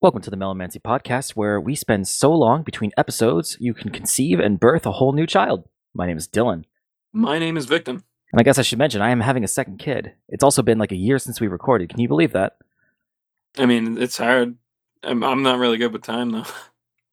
Welcome to the Melomancy Podcast, where we spend so long between episodes you can conceive and birth a whole new child. My name is Dylan. My name is Victim. And I guess I should mention I am having a second kid. It's also been like a year since we recorded. Can you believe that? I mean, it's hard. I'm, I'm not really good with time though.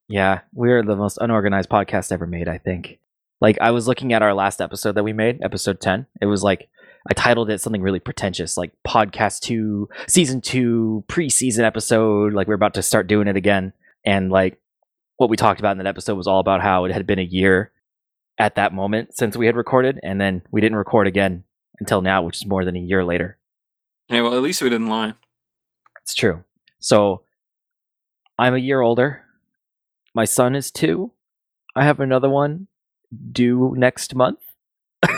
Yeah, we're the most unorganized podcast ever made, I think. Like, I was looking at our last episode that we made, episode 10. It was like, I titled it something really pretentious, like Podcast 2, Season 2, preseason episode. Like, we're about to start doing it again. And, like, what we talked about in that episode was all about how it had been a year at that moment since we had recorded. And then we didn't record again until now, which is more than a year later. Yeah, well, at least we didn't lie. It's true. So, I'm a year older. My son is two. I have another one due next month.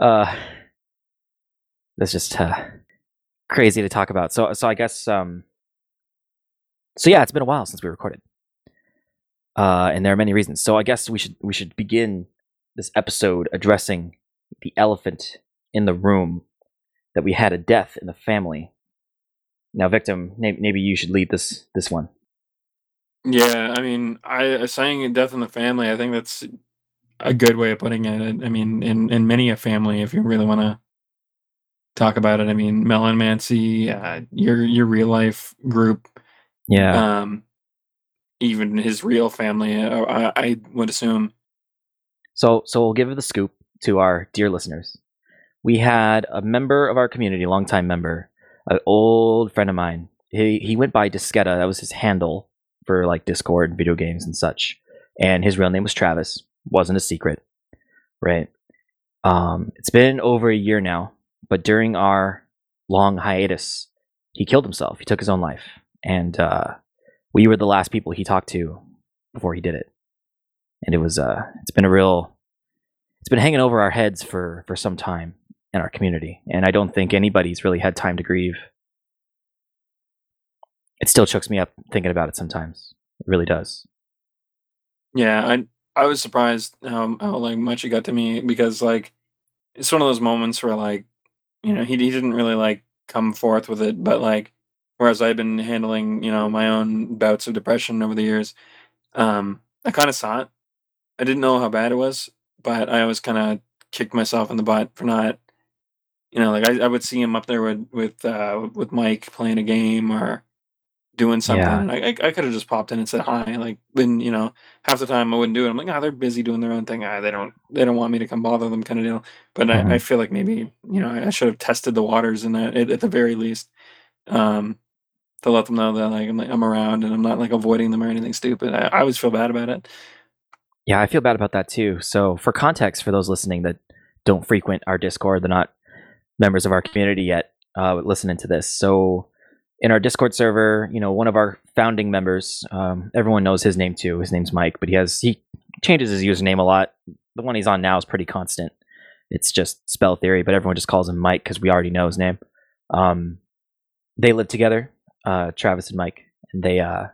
uh, that's just uh, crazy to talk about. So, so I guess, um, so yeah, it's been a while since we recorded, uh, and there are many reasons. So I guess we should we should begin this episode addressing the elephant in the room that we had a death in the family. Now, victim, maybe you should lead this this one. Yeah, I mean, I saying death in the family. I think that's a good way of putting it. I mean, in in many a family, if you really want to talk about it, I mean, Melomancy, uh, your your real life group, Yeah. um, even his real family. uh, I, I would assume. So, so we'll give the scoop to our dear listeners. We had a member of our community, a longtime member, an old friend of mine. He he went by Disquetta. That was his handle for like Discord, video games, and such. And his real name was Travis. Wasn't a secret, right? Um, it's been over a year now, but during our long hiatus, he killed himself. He took his own life, and uh, we were the last people he talked to before he did it. And it was uh it's been a real it's been hanging over our heads for for some time in our community. And i don't think anybody's really had time to grieve. It still chokes me up thinking about it sometimes. It really does. Yeah, I I was surprised how how like much it got to me because like it's one of those moments where like you know he he didn't really like come forth with it, but like whereas I've been handling you know my own bouts of depression over the years, um, I kind of saw it. I didn't know how bad it was, but I always kind of kicked myself in the butt for not you know like I, I would see him up there with with uh, with Mike playing a game or doing something. Yeah. I, I, I could have just popped in and said hi. Like then, you know, half the time I wouldn't do it. I'm like, ah, they're busy doing their own thing. Ah, they don't they don't want me to come bother them kind of deal. But Mhm. I, I feel like maybe, you know, I should have tested the waters in that at, at the very least. Um to let them know that like I'm like I'm around and I'm not like avoiding them or anything stupid. I, I always feel bad about it. yeah i feel bad about that too so for context for those listening that don't frequent our discord they're not members of our community yet uh, listening to this so in our discord server you know one of our founding members um, everyone knows his name too his name's mike but he has he changes his username a lot the one he's on now is pretty constant it's just spell theory but everyone just calls him mike because we already know his name um, they live together uh, travis and mike and they uh,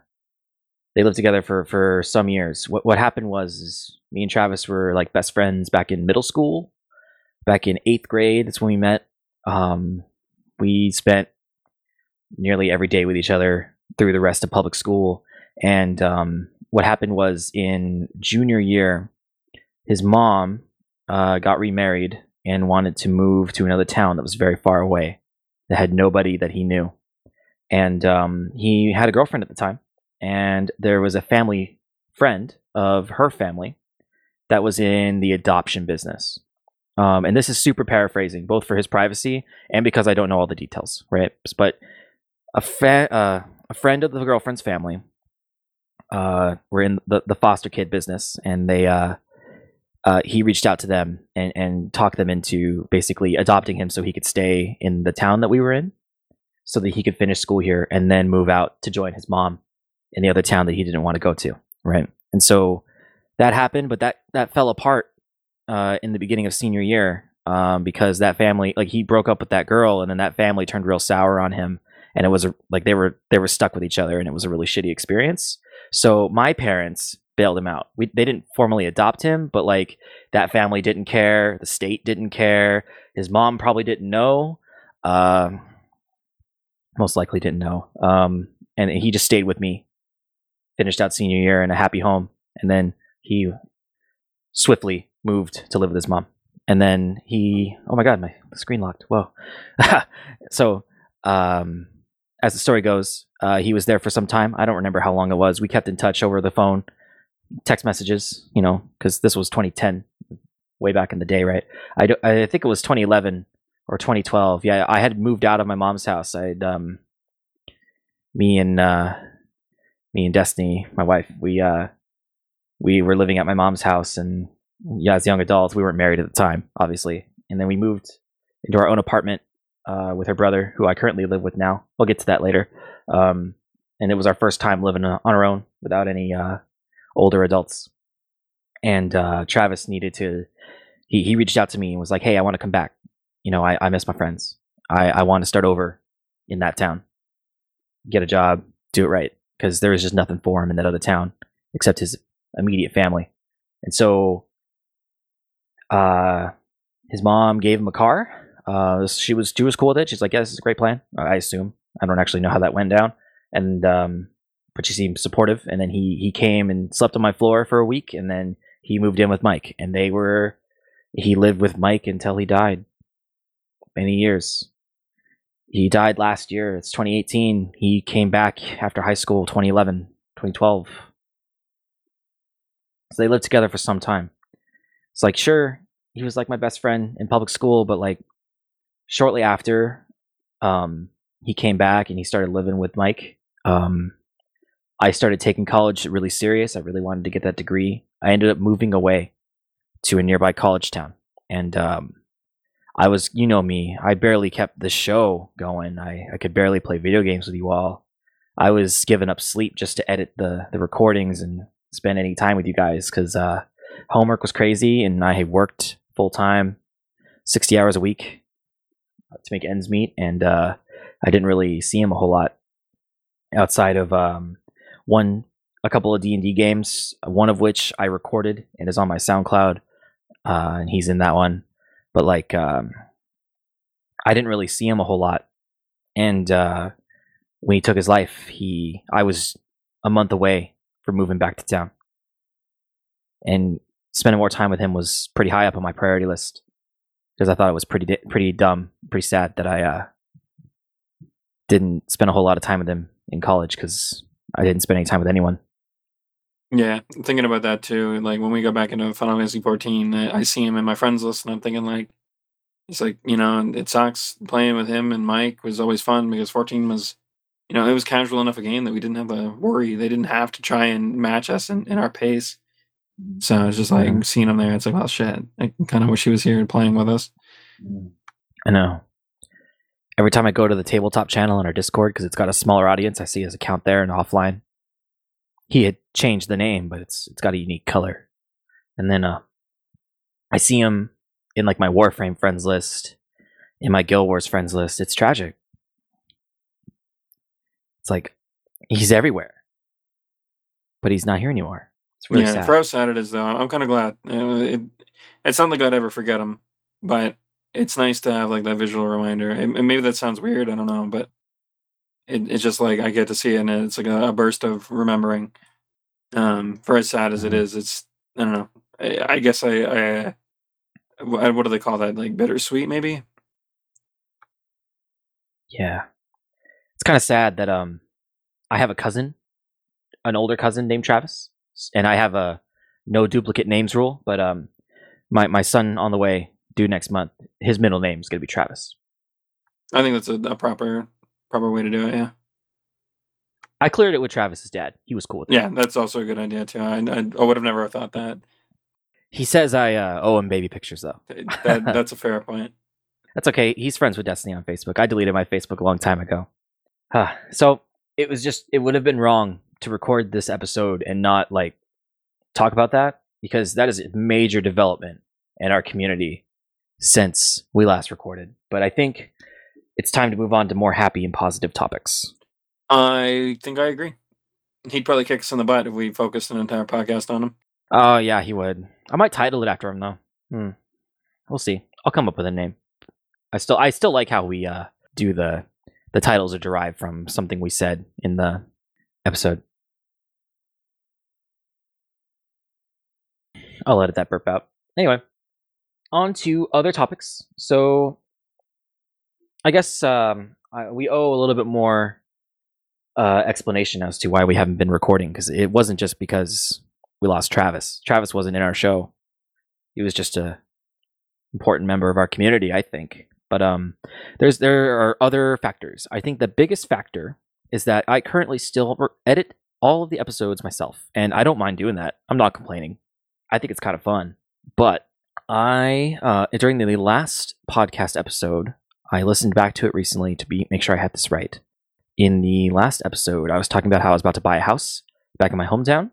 they lived together for for some years. What what happened was me and Travis were like best friends back in middle school, back in eighth grade. That's when we met. Um, we spent nearly every day with each other through the rest of public school. And um, what happened was in junior year, his mom uh, got remarried and wanted to move to another town that was very far away, that had nobody that he knew. And um, he had a girlfriend at the time and there was a family friend of her family that was in the adoption business. Um, and this is super paraphrasing, both for his privacy and because I don't know all the details, right? But a fa- uh, a friend of the girlfriend's family uh, were in the, the foster kid business, and they uh, uh, he reached out to them and, and talked them into basically adopting him so he could stay in the town that we were in, so that he could finish school here and then move out to join his mom in the other town that he didn't want to go to, right? And so that happened, but that that fell apart uh, in the beginning of senior year um, because that family, like he broke up with that girl, and then that family turned real sour on him, and it was a, like they were they were stuck with each other, and it was a really shitty experience. So my parents bailed him out. We they didn't formally adopt him, but like that family didn't care, the state didn't care, his mom probably didn't know. Um, most likely didn't know. Um, and he just stayed with me. Finished out senior year in a happy home, and then he swiftly moved to live with his mom. And then he, oh my god, my screen locked. Whoa. so, um, as the story goes, uh, he was there for some time. I don't remember how long it was. We kept in touch over the phone, text messages, you know, because this was 2010, way back in the day, right? I, do, I think it was 2011 or 2012. Yeah, I had moved out of my mom's house. I'd um, me and uh, me and Destiny, my wife, we uh, we were living at my mom's house, and yeah, as young adults, we weren't married at the time, obviously, and then we moved into our own apartment uh, with her brother, who I currently live with now. We'll get to that later. Um, and it was our first time living on our own without any uh, older adults. And uh, Travis needed to. He he reached out to me and was like, "Hey, I want to come back. You know, I, I miss my friends. I I want to start over in that town, get a job, do it right, because there was just nothing for him in that other town except his immediate family. And so, uh, his mom gave him a car. Uh, she was she was cool with it. She's like, "Yeah, this is a great plan." I assume. I don't actually know how that went down, and um, but she seemed supportive. And then he he came and slept on my floor for a week, and then he moved in with Mike, and they were he lived with Mike until he died. Many years. He died last year. It's 2018. He came back after high school 2011, 2012. So they lived together for some time. It's like, sure, he was like my best friend in public school, but like shortly after, um, he came back and he started living with Mike. Um, I started taking college really serious. I really wanted to get that degree. I ended up moving away to a nearby college town. And um, I was, you know me, I barely kept the show going. I, I could barely play video games with you all. I was giving up sleep just to edit the, the recordings and spend any time with you guys because uh, homework was crazy and I had worked full time, 60 hours a week to make ends meet. And uh, I didn't really see him a whole lot outside of um, one, a couple of D&D games, one of which I recorded and is on my SoundCloud. Uh, and he's in that one. But like, um, I didn't really see him a whole lot. And uh, when he took his life, he I was a month away from moving back to town. And spending more time with him was pretty high up on my priority list because I thought it was pretty pretty dumb, pretty sad that I uh, didn't spend a whole lot of time with him in college because I didn't spend any time with anyone. Yeah, thinking about that too. Like when we go back into Final Fantasy 14, I see him in my friends list, and I'm thinking like, it's like you know, it sucks playing with him and Mike was always fun because 14 was, you know, it was casual enough a game that we didn't have to worry. They didn't have to try and match us in, in our pace. So it's just like yeah. seeing him there. It's like, well, shit. I kind of wish he was here playing with us. I know. Every time I go to the tabletop channel in our Discord because it's got a smaller audience, I see his account there and offline he had changed the name, but it's it's got a unique color. And then uh, I see him in like my Warframe friends list, in my Guild Wars friends list. It's tragic. It's like he's everywhere, but he's not here anymore. It's really yeah, sad. for how sad it is, though. I'm kind of glad. It, it's not like I'd ever forget them, but it's nice to have like that visual reminder. And maybe that sounds weird. I don't know, but it, it's just like I get to see it, and it's like a, a burst of remembering. Um, for as sad as it mm-hmm. it's I don't know. I, I guess I, I what do they call that? Like bittersweet, maybe. Yeah, it's kind of sad that um, I have a cousin, an older cousin named Travis, and I have a no duplicate names rule. But um, my my son on the way due next month, his middle name is gonna be Travis. I think that's a, a proper proper way to do it. Yeah. I cleared it with Travis's dad. He was cool with it. Yeah, that's also a good idea too. I, I, I would have never thought that. He says I uh, owe him baby pictures though. that, that's a fair point. That's okay. He's friends with Destiny on Facebook. I deleted my Facebook a long time ago. Huh. So it was just it would have been wrong to record this episode and not like talk about that because that is a major development in our community since we last recorded. But I think it's time to move on to more happy and positive topics. I think I agree. He'd probably kick us in the butt if we focused an entire podcast on him. Oh yeah, he would. I might title it after him though. Hmm. We'll see. I'll come up with a name. I still I still like how we uh do the the titles are derived from something we said in the episode. I'll edit that burp out. Anyway, on to other topics. So, I guess um, I, we owe a little bit more uh, explanation as to why we haven't been recording because it wasn't just because we lost Travis. Travis wasn't in our show. He was just a important member of our community, I think. But um, there's there are other factors. I think the biggest factor is that I currently still edit all of the episodes myself, and I don't mind doing that. I'm not complaining. I think it's kind of fun. But I uh, during the last podcast episode, I listened back to it recently to be make sure I had this right. In the last episode, I was talking about how I was about to buy a house back in my hometown,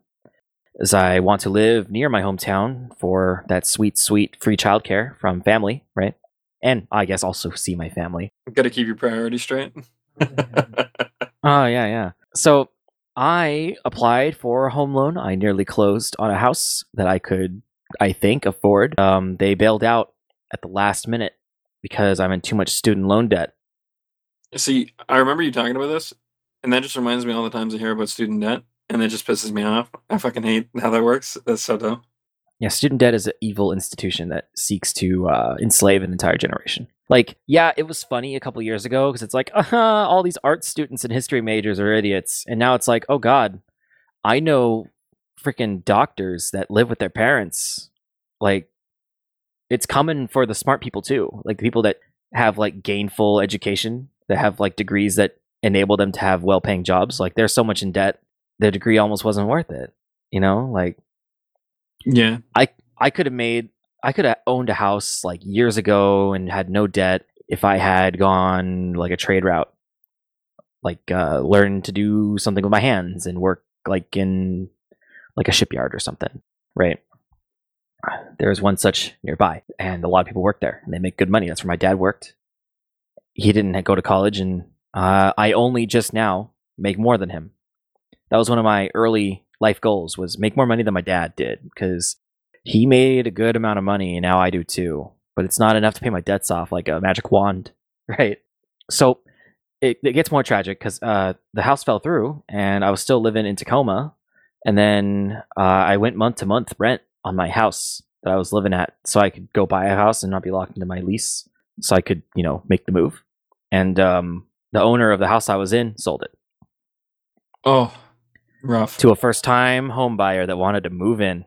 as I want to live near my hometown for that sweet, sweet free childcare from family, right? And I guess also see my family. Got to keep your priorities straight. Oh, yeah, yeah. So I applied for a home loan. I nearly closed on a house that I could, I think, afford. Um, they bailed out at the last minute because I'm in too much student loan debt. See, I remember you talking about this, and that just reminds me all the times I hear about student debt, and it just pisses me off. I fucking hate how that works. That's so dumb. Yeah, student debt is an evil institution that seeks to uh, enslave an entire generation. Like, yeah, it was funny a couple years ago because it's like, uh all these art students and history majors are idiots. And now it's like, oh God, I know freaking doctors that live with their parents. Like, it's coming for the smart people too. Like, the people that have like gainful education, that have like degrees that enable them to have well paying jobs. Like, they're so much in debt, their degree almost wasn't worth it. You know, like, Yeah. I I could have made I could have owned a house like years ago and had no debt if I had gone like a trade route. Like uh learn to do something with my hands and work like in like a shipyard or something, right? There's one such nearby and a lot of people work there and they make good money. That's where my dad worked. He didn't go to college and uh, I only just now make more than him. That was one of my early life goals was make more money than my dad did because he made a good amount of money and now I do too. But it's not enough to pay my debts off like a magic wand, right? So it, it gets more tragic because uh, the house fell through and I was still living in Tacoma. And then uh, I went month to month rent on my house that I was living at so I could go buy a house and not be locked into my lease so I could, you know, make the move. And um, the owner of the house I was in sold it Oh, rough. to a first time home buyer that wanted to move in.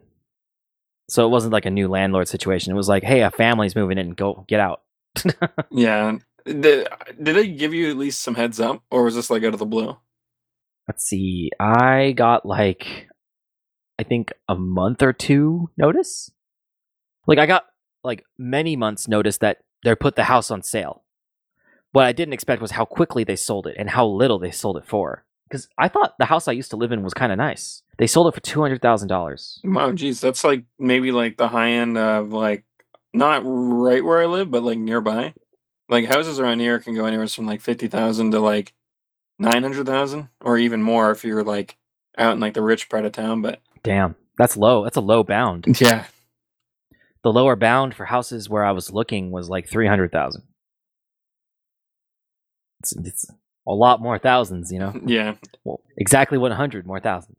So it wasn't like a new landlord situation. It was like, hey, a family's moving in, go get out. Yeah. Did, did they give you at least some heads up, or was this like out of the blue? Let's see. I got like I think a month or two notice. Like I got like many months notice that they put the house on sale. What I didn't expect was how quickly they sold it and how little they sold it for. Because I thought the house I used to live in was kind of nice. They sold it for two hundred thousand dollars. Wow, geez, that's like maybe like the high end of like not right where I live, but like nearby. Like houses around here can go anywhere from like fifty thousand to like nine hundred thousand, or even more if you're like out in like the rich part of town. But Damn, that's low. That's a low bound. yeah, The lower bound for houses where I was looking was like three hundred thousand. It's, it's a lot more thousands, you know. yeah. Well, exactly one hundred more thousands.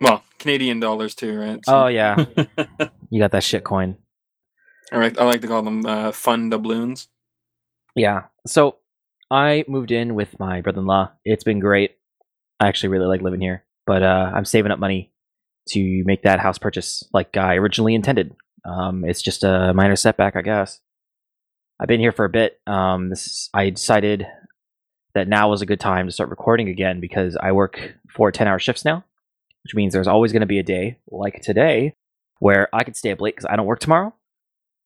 Well, Canadian dollars too, right? Oh yeah, you got that shit coin. I like I like to call them uh, fun doubloons. Yeah. So I moved in with my brother-in-law. It's been great. I actually really like living here, but uh, I'm saving up money to make that house purchase like I originally intended. Um, it's just a minor setback, I guess. I've been here for a bit. Um, this is- I decided that now was a good time to start recording again because I work four 10 hour shifts now, which means there's always going to be a day like today where I could stay up late because I don't work tomorrow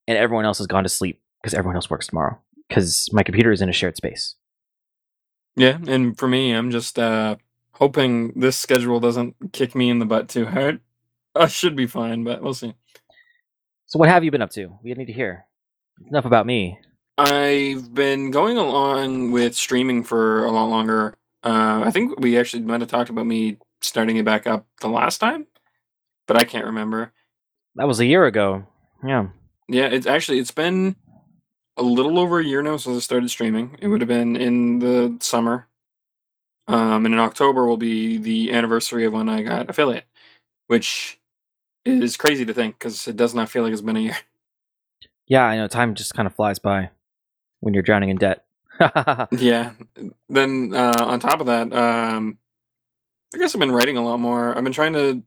and everyone else has gone to sleep because everyone else works tomorrow because my computer is in a shared space. Yeah, and for me, I'm just uh, hoping this schedule doesn't kick me in the butt too hard. I should be fine, but we'll see. So, what have you been up to? We need to hear. Enough about me. I've been going along with streaming for a lot longer. Uh, I think we actually might have talked about me starting it back up the last time, but I can't remember. That was a year ago. Yeah. Yeah, it's actually it's been a little over a year now since I started streaming. It would have been in the summer. Um, and in October will be the anniversary of when I got affiliate, which is crazy to think because it does not feel like it's been a year. Yeah, I know. Time just kind of flies by when you're drowning in debt. Yeah. Then uh, on top of that, um, I guess I've been writing a lot more. I've been trying to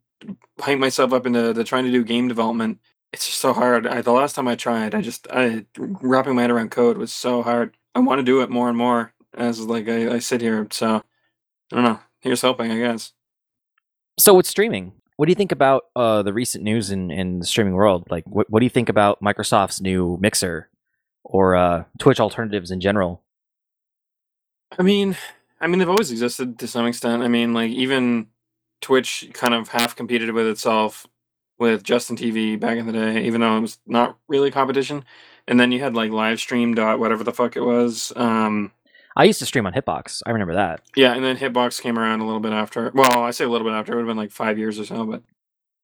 hype myself up into to trying to do game development. It's just so hard. I, the last time I tried, I just I wrapping my head around code was so hard. I want to do it more and more as like I, I sit here. So I don't know. Here's hoping, I guess. so with streaming, what do you think about uh, the recent news in, in the streaming world? Like, what, what do you think about Microsoft's new Mixer or uh, Twitch alternatives in general? I mean, I mean they've always existed to some extent. I mean, like even Twitch kind of half competed with itself with Justin TV back in the day, even though it was not really competition. And then you had like Livestream dot whatever the fuck it was. Um, I used to stream on Hitbox. I remember that. yeah, and then Hitbox came around a little bit after. Well, I say a little bit after. It would have been like five years or so, but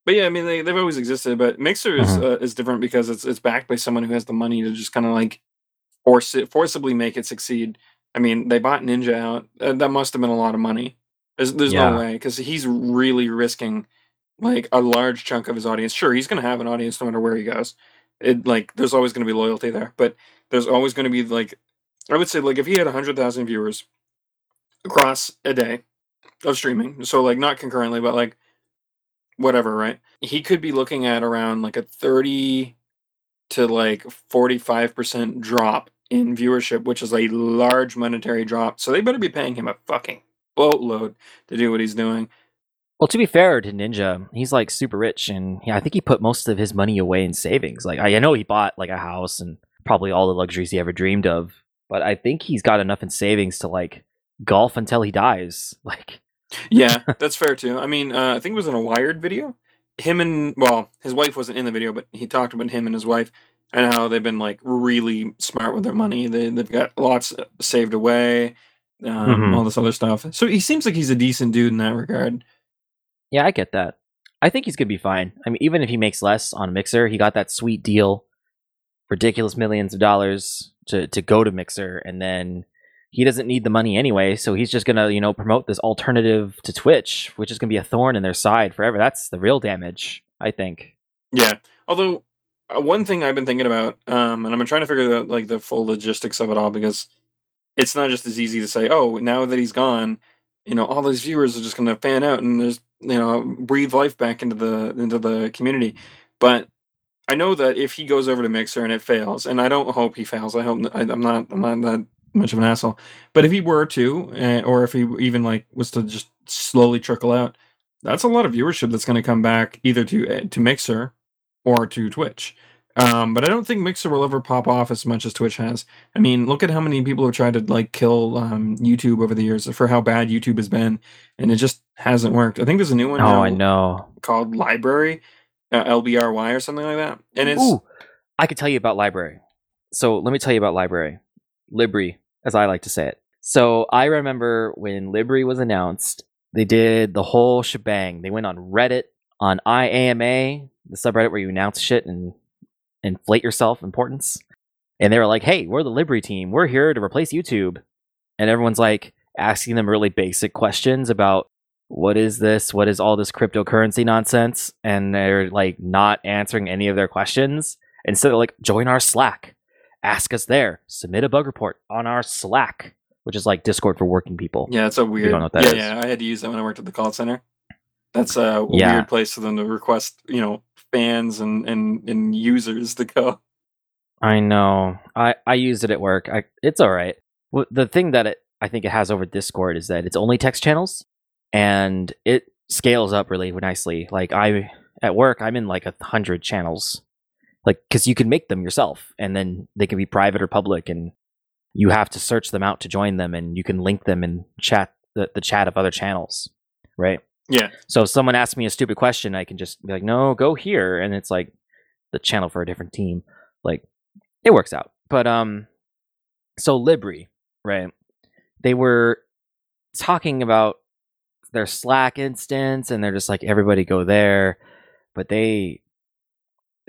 but yeah, I mean they they've always existed. But Mixer is Mhm. uh, is different because it's it's backed by someone who has the money to just kind of like force it forcibly make it succeed. I mean, they bought Ninja out. Uh, that must have been a lot of money. There's there's Yeah. no way because he's really risking like a large chunk of his audience. Sure, he's going to have an audience no matter where he goes. It like there's always going to be loyalty there, but there's always going to be like I would say like if he had hundred thousand viewers across a day of streaming, so like not concurrently, but like whatever, right? He could be looking at around like a thirty to like 45% drop in viewership, which is a large monetary drop. So they better be paying him a fucking boatload to do what he's doing. Well, to be fair to Ninja, he's like super rich, and yeah, I think he put most of his money away in savings. Like I know he bought like a house and probably all the luxuries he ever dreamed of, but I think he's got enough in savings to like golf until he dies. Like, Yeah, that's fair too. I mean, uh, I think it was in a Wired video. Him and well, his wife wasn't in the video, but he talked about him and his wife and how they've been like really smart with their money. They they've got lots uh, saved away, um, Mhm. all this other stuff. So he seems like he's a decent dude in that regard. yeah, I get that. I think he's gonna be fine. I mean, even if he makes less on Mixer, he got that sweet deal, ridiculous millions of dollars to to go to Mixer, and then he doesn't need the money anyway, so he's just gonna you know promote this alternative to Twitch, which is gonna be a thorn in their side forever. That's the real damage, I think. Yeah. Although uh, one thing I've been thinking about, um, and I'm trying to figure out like the full logistics of it all because it's not just as easy to say, oh, now that he's gone, you know, all these viewers are just to fan out and there's you know breathe life back into the into the community. But I know that if he goes over to Mixer and it fails, and I don't hope he fails. I hope I'm not I'm not that much of an asshole. But if he were to, uh, or if he even like was to just slowly trickle out, that's a lot of viewership that's going to come back either to uh, to Mixer or to Twitch. Um, but I don't think Mixer will ever pop off as much as Twitch has. I mean, look at how many people have tried to like kill um, YouTube over the years for how bad YouTube has been, and it just hasn't worked. I think there's a new one Oh, I know. called Library, uh, LBRY or something like that, and it's Ooh, I could tell you about library. So let me tell you about library, Libri, as I like to say it. So I remember when Libri was announced, they did the whole shebang. They went on Reddit, on IAMA, the subreddit where you announce shit and inflate yourself importance, and they were like, "Hey, we're the Libri team. We're here to replace YouTube," and everyone's like asking them really basic questions about what is this? What is all this cryptocurrency nonsense? And they're like not answering any of their questions. Instead of like, join our Slack, ask us there, submit a bug report on our Slack, which is like Discord for working people. yeah, it's a weird. know what that yeah, is. yeah, I had to use that when I worked at the call center. That's a Yeah. weird place for them to request, you know, fans and and and users to go. I know. I I used it at work. I it's all right. Well, the thing that it I think it has over Discord is that it's only text channels, and it scales up really nicely. Like I at work, I'm in like a hundred channels, like because you can make them yourself, and then they can be private or public, and you have to search them out to join them, and you can link them and chat the, the chat of other channels, right? Yeah, So if someone asks me a stupid question, I can just be like, "No, go here," and it's like the channel for a different team. Like it works out. But um, so Libri, right? They were talking about their Slack instance, and they're just like, "Everybody go there," but they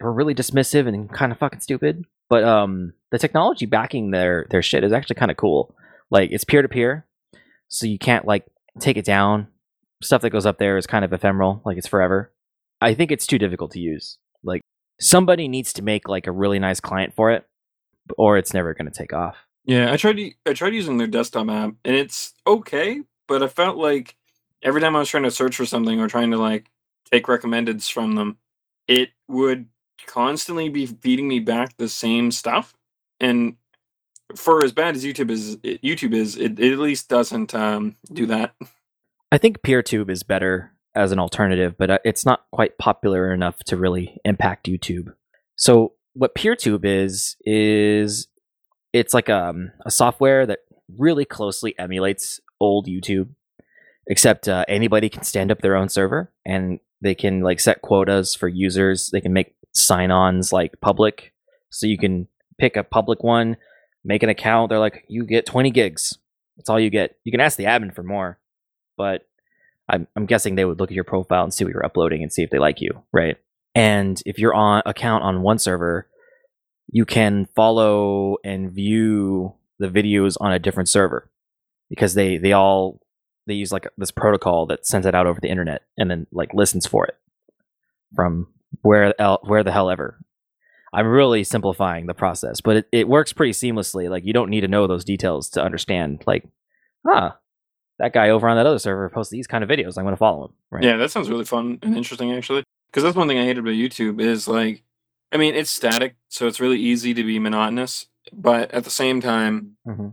were really dismissive and kind of fucking stupid. But um, the technology backing their their shit is actually kind of cool. Like it's peer to peer, so you can't like take it down. Stuff that goes up there is kind of ephemeral, like it's forever. I think it's too difficult to use. Like somebody needs to make like a really nice client for it, or it's never going to take off. Yeah, I tried. I tried using their desktop app, and it's okay, but I felt like every time I was trying to search for something or trying to like take recommendeds from them, it would constantly be feeding me back the same stuff. And for as bad as YouTube is, YouTube is, it, it at least doesn't um, do that. I think PeerTube is better as an alternative, but uh, it's not quite popular enough to really impact YouTube. So what PeerTube is is it's like um, a software that really closely emulates old YouTube, except uh, anybody can stand up their own server and they can like set quotas for users. They can make sign-ons like public, so you can pick a public one, make an account. They're like, you get 20 gigs. That's all you get. You can ask the admin for more, but I'm, I'm guessing they would look at your profile and see what you're uploading and see if they like you, right? And if you're on account on one server, you can follow and view the videos on a different server because they they all they use like this protocol that sends it out over the internet and then like listens for it from where el- where the hell ever. I'm really simplifying the process, but it, it works pretty seamlessly. Like you don't need to know those details to understand. Like, ah, that guy over on that other server posts these kind of videos. I'm going to follow him. Right? Yeah, that sounds really fun and interesting, actually. Because that's one thing I hated about YouTube is like, I mean, it's static, so it's really easy to be monotonous. But at the same time, mm-hmm.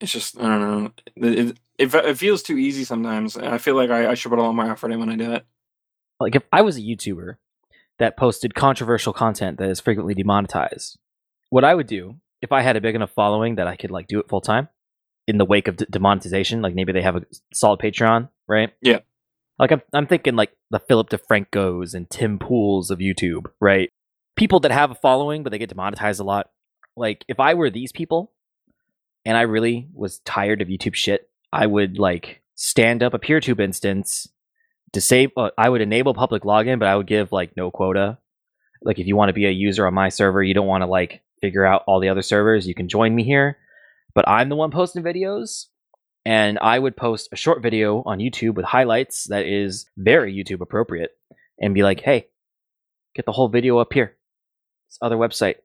it's just I don't know. It, it, it, feels too easy sometimes. I feel like I, I should put all my effort in when I do it. Like if I was a YouTuber that posted controversial content that is frequently demonetized, what I would do if I had a big enough following that I could like do it full time in the wake of d- demonetization, like maybe they have a solid Patreon, right? Yeah. Like I'm, I'm thinking like the Philip DeFrancos and Tim Pools of YouTube, right? People that have a following but they get demonetized a lot. Like if I were these people and I really was tired of YouTube shit, I would like stand up a PeerTube instance, disable. Uh, I would enable public login, but I would give like no quota. Like if you want to be a user on my server, you don't want to like figure out all the other servers. You can join me here, but I'm the one posting videos, and I would post a short video on YouTube with highlights that is very YouTube appropriate, and be like, hey, get the whole video up here. This other website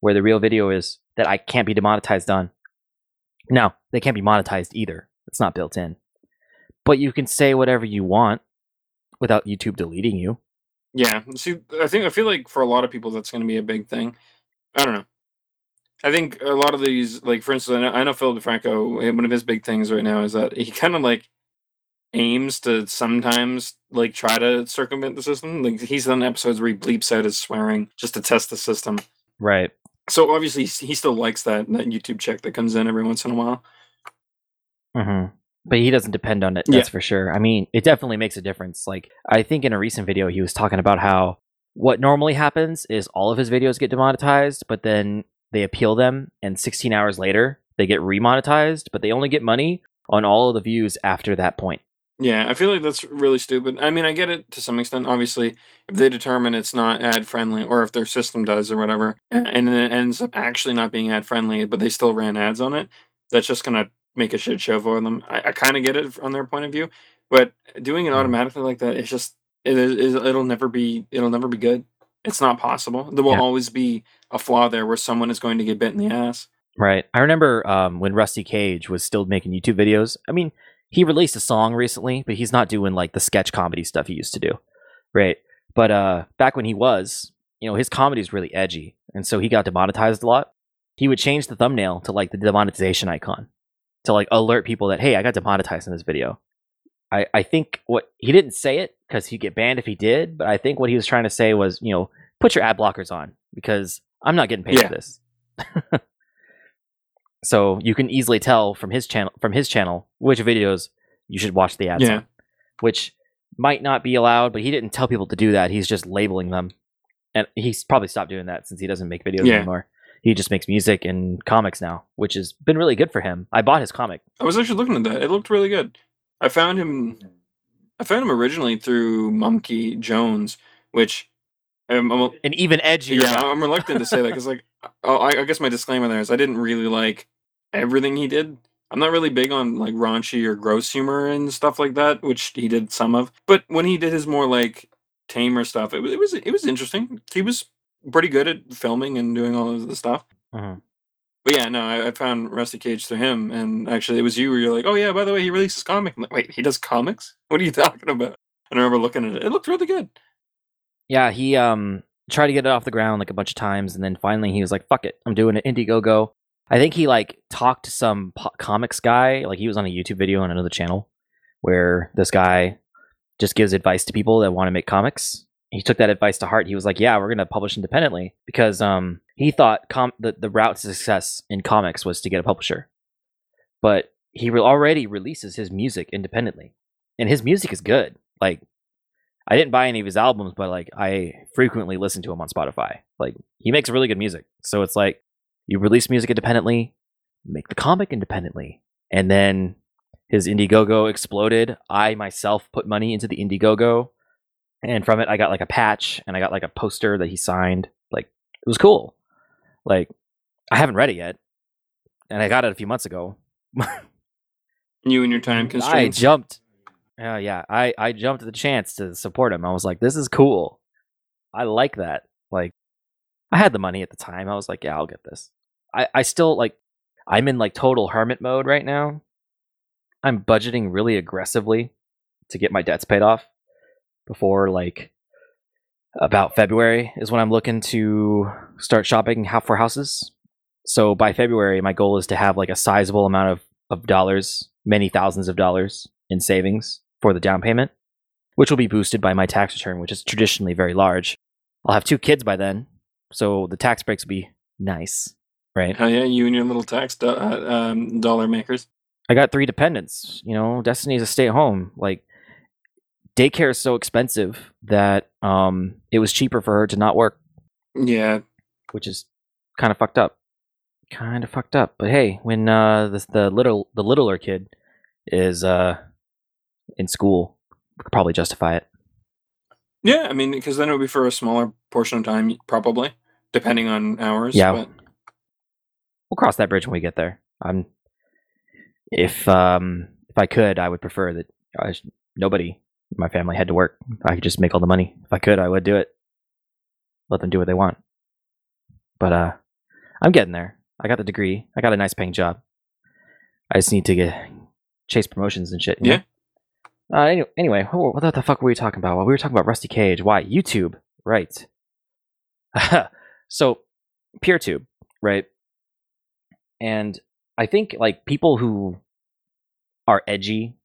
where the real video is that I can't be demonetized on. No, they can't be monetized either. It's not built in. But you can say whatever you want without YouTube deleting you. Yeah. See, I think I feel like for a lot of people that's going to be a big thing. I don't know. I think a lot of these, like for instance, I know, I know Phil DeFranco. Eh, one of his big things right now is that he kind of like aims to sometimes like try to circumvent the system. Like he's done episodes where he bleeps out his swearing just to test the system. Right. So obviously he still likes that that YouTube check that comes in every once in a while. Mm-hmm. But he doesn't depend on it. That's yeah. for sure. I mean, it definitely makes a difference. Like I think in a recent video he was talking about how what normally happens is all of his videos get demonetized, but then they appeal them, and 16 hours later they get remonetized, but they only get money on all of the views after that point. Yeah, I feel like that's really stupid. I mean, I get it to some extent. Obviously, if they determine it's not ad friendly, or if their system does, or whatever, and then it ends up actually not being ad friendly, but they still ran ads on it, that's just gonna make a shit show for them. I, I kind of get it on their point of view, but doing it mm. automatically like that, it's just it is it'll never be it'll never be good. It's not possible. There will yeah. always be a flaw there where someone is going to get bit in the ass. Right. I remember um, when Rusty Cage was still making YouTube videos. I mean, he released a song recently, but he's not doing like the sketch comedy stuff he used to do. Right. But uh back when he was, you know, his comedy is really edgy. And so he got demonetized a lot. He would change the thumbnail to like the demonetization icon to like alert people that, hey, I got demonetized in this video. I, I think what he didn't say it because he'd get banned if he did, but I think what he was trying to say was, you know, put your ad blockers on because I'm not getting paid yeah. for this. So you can easily tell from his channel from his channel which videos you should watch the ads yeah. on, which might not be allowed. But he didn't tell people to do that. He's just labeling them, and he's probably stopped doing that since he doesn't make videos yeah. anymore. He just makes music and comics now, which has been really good for him. I bought his comic. I was actually looking at that. It looked really good. I found him. I found him originally through Monkey Jones, which um, I'm, an even edgier. Yeah, I'm reluctant to say that because, like, oh, I, I, guess my disclaimer there is I didn't really like everything he did. I'm not really big on like raunchy or gross humor and stuff like that, which he did some of. But when he did his more like tamer stuff, it was it was it was interesting. He was pretty good at filming and doing all of the stuff. Mhm. But yeah, no, I, I found Rusty Cage through him, and actually, it was you where you're like, "Oh yeah, by the way, he releases comic." I'm like, "Wait, he does comics? What are you talking about?" And I remember looking at it; it looked really good. Yeah, he um tried to get it off the ground like a bunch of times, and then finally he was like, "Fuck it, I'm doing it." Indiegogo. I think he like talked to some po- comics guy, like he was on a YouTube video on another channel, where this guy just gives advice to people that want to make comics. He took that advice to heart. He was like, "Yeah, we're gonna publish independently," because um he thought com- the the route to success in comics was to get a publisher, but he re- already releases his music independently, and his music is good. Like I didn't buy any of his albums, but like I frequently listen to him on Spotify. Like he makes really good music. So it's like you release music independently, make the comic independently, and then his Indiegogo exploded. I myself put money into the Indiegogo, and from it I got like a patch and I got like a poster that he signed. Like it was cool. Like I haven't read it yet, and I got it a few months ago. You and your time constraints I jumped. Yeah, yeah. I I jumped at the chance to support him. I was like, this is cool. I like that. Like, I had the money at the time. I was like, yeah, I'll get this. I I still like. I'm in like total hermit mode right now. I'm budgeting really aggressively to get my debts paid off before like about February is when I'm looking to start shopping half for houses. So by February, my goal is to have like a sizable amount of, of dollars, many thousands of dollars in savings for the down payment, which will be boosted by my tax return, which is traditionally very large. I'll have two kids by then, so the tax breaks will be nice, right? Oh yeah, you and your little tax do- uh, um, dollar makers. I got three dependents. You know, Destiny's a stay at home. Like daycare is so expensive that um it was cheaper for her to not work, Yeah, which is kind of fucked up. Kind of fucked up. But hey, when uh the the little the littler kid is uh in school, we could probably justify it. yeah. I mean, because then it would be for a smaller portion of time, probably, depending on hours. Yeah. but- We'll cross that bridge when we get there. I'm if um if I could, I would prefer that I sh- nobody my family had to work. I could just make all the money. If I could, I would do it. Let them do what they want. But uh I'm getting there. I got the degree. I got a nice paying job. I just need to get chase promotions and shit. you know? Uh, anyway, anyway, what the fuck were we talking about? Well, we were talking about Rusty Cage. Why? YouTube, right? so, PeerTube, right? And I think like people who are edgy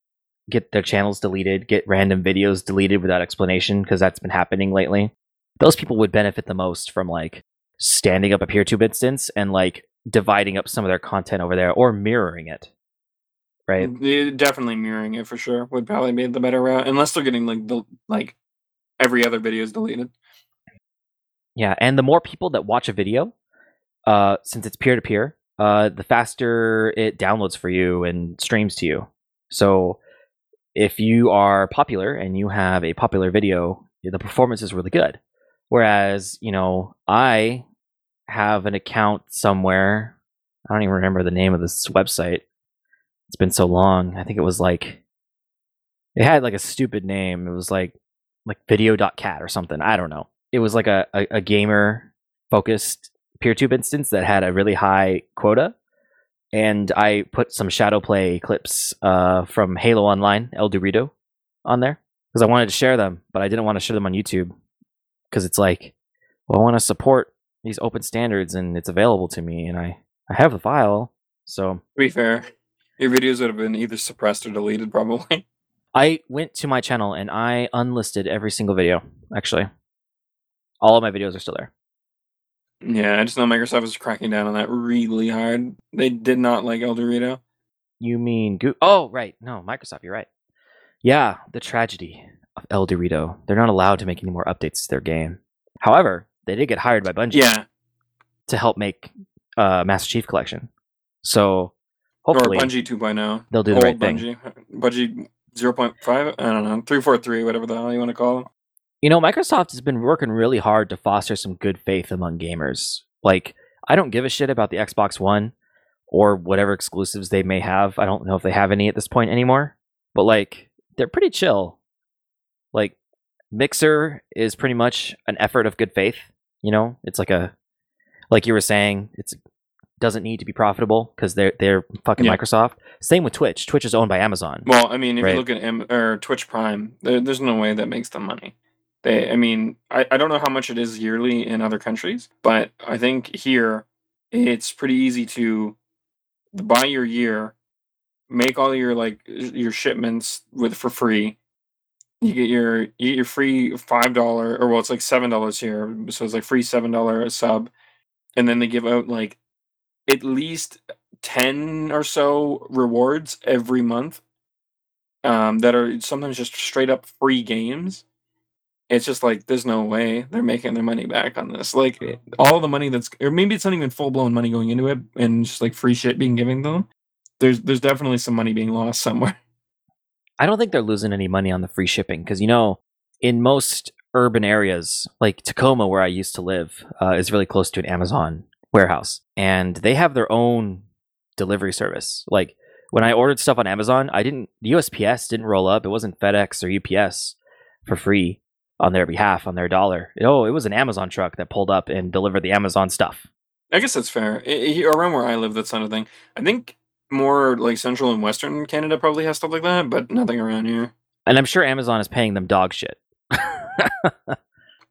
get their channels deleted, get random videos deleted without explanation because that's been happening lately. Those people would benefit the most from like standing up a PeerTube instance and like dividing up some of their content over there or mirroring it. Right? Definitely mirroring it for sure would probably be the better route, unless they're getting like the like every other video is deleted. Yeah, and the more people that watch a video, uh, since it's peer to peer, uh, the faster it downloads for you and streams to you. So if you are popular and you have a popular video, the performance is really good. Whereas, you know, I have an account somewhere. I don't even remember the name of this website. It's been so long. I think it was like it had like a stupid name. It was like like video.cat or something. I don't know. It was like a, a, a gamer focused PeerTube instance that had a really high quota. And I put some ShadowPlay clips uh, from Halo Online, ElDewrito, on there because I wanted to share them, but I didn't want to share them on YouTube because it's like, well, I want to support these open standards and it's available to me, and I I have the file, so To be fair, your videos would have been either suppressed or deleted, probably. I went to my channel and I unlisted every single video. Actually, all of my videos are still there. Yeah, I just know Microsoft is cracking down on that really hard. They did not like ElDewrito. You mean Go- Oh, right. No, Microsoft. You're right. Yeah, the tragedy of ElDewrito. They're not allowed to make any more updates to their game. However, they did get hired by Bungie Yeah, to help make uh, Master Chief Collection. So hopefully or Bungie 2.0. they'll do the Old right thing. Bungie. Bungie 0.5? I don't know. 343, whatever the hell you want to call them. You know, Microsoft has been working really hard to foster some good faith among gamers. Like, I don't give a shit about the Xbox One or whatever exclusives they may have. I don't know if they have any at this point anymore, but like they're pretty chill. Like Mixer is pretty much an effort of good faith. You know, it's like a like you were saying, it's doesn't need to be profitable because they're they're fucking Yeah. Microsoft. Same with Twitch. Twitch is owned by Amazon. Well, I mean, if Right. you look at M- or Twitch Prime, there, there's no way that makes them money. They, I mean, I, I don't know how much it is yearly in other countries, but I think here it's pretty easy to buy your year, make all your like your shipments with for free. You get your you get your free five dollar or well, it's like seven dollars here, so it's like free seven dollar sub, and then they give out like at least 10 or so rewards every month um, that are sometimes just straight up free games. It's just like there's no way they're making their money back on this. Like all the money that's, or maybe it's not even full blown money going into it, and just like free shit being given to them. There's there's definitely some money being lost somewhere. I don't think they're losing any money on the free shipping because you know, in most urban areas like Tacoma, where I used to live, uh, is really close to an Amazon warehouse, and they have their own delivery service. Like when I ordered stuff on Amazon, I didn't the USPS didn't roll up. It wasn't FedEx or UPS for free on their behalf on their dollar. Oh, it was an Amazon truck that pulled up and delivered the Amazon stuff. I guess that's fair. I- I- around where I live, that's not a thing. I think more like central and western Canada probably has stuff like that, but nothing around here. And I'm sure Amazon is paying them dog shit.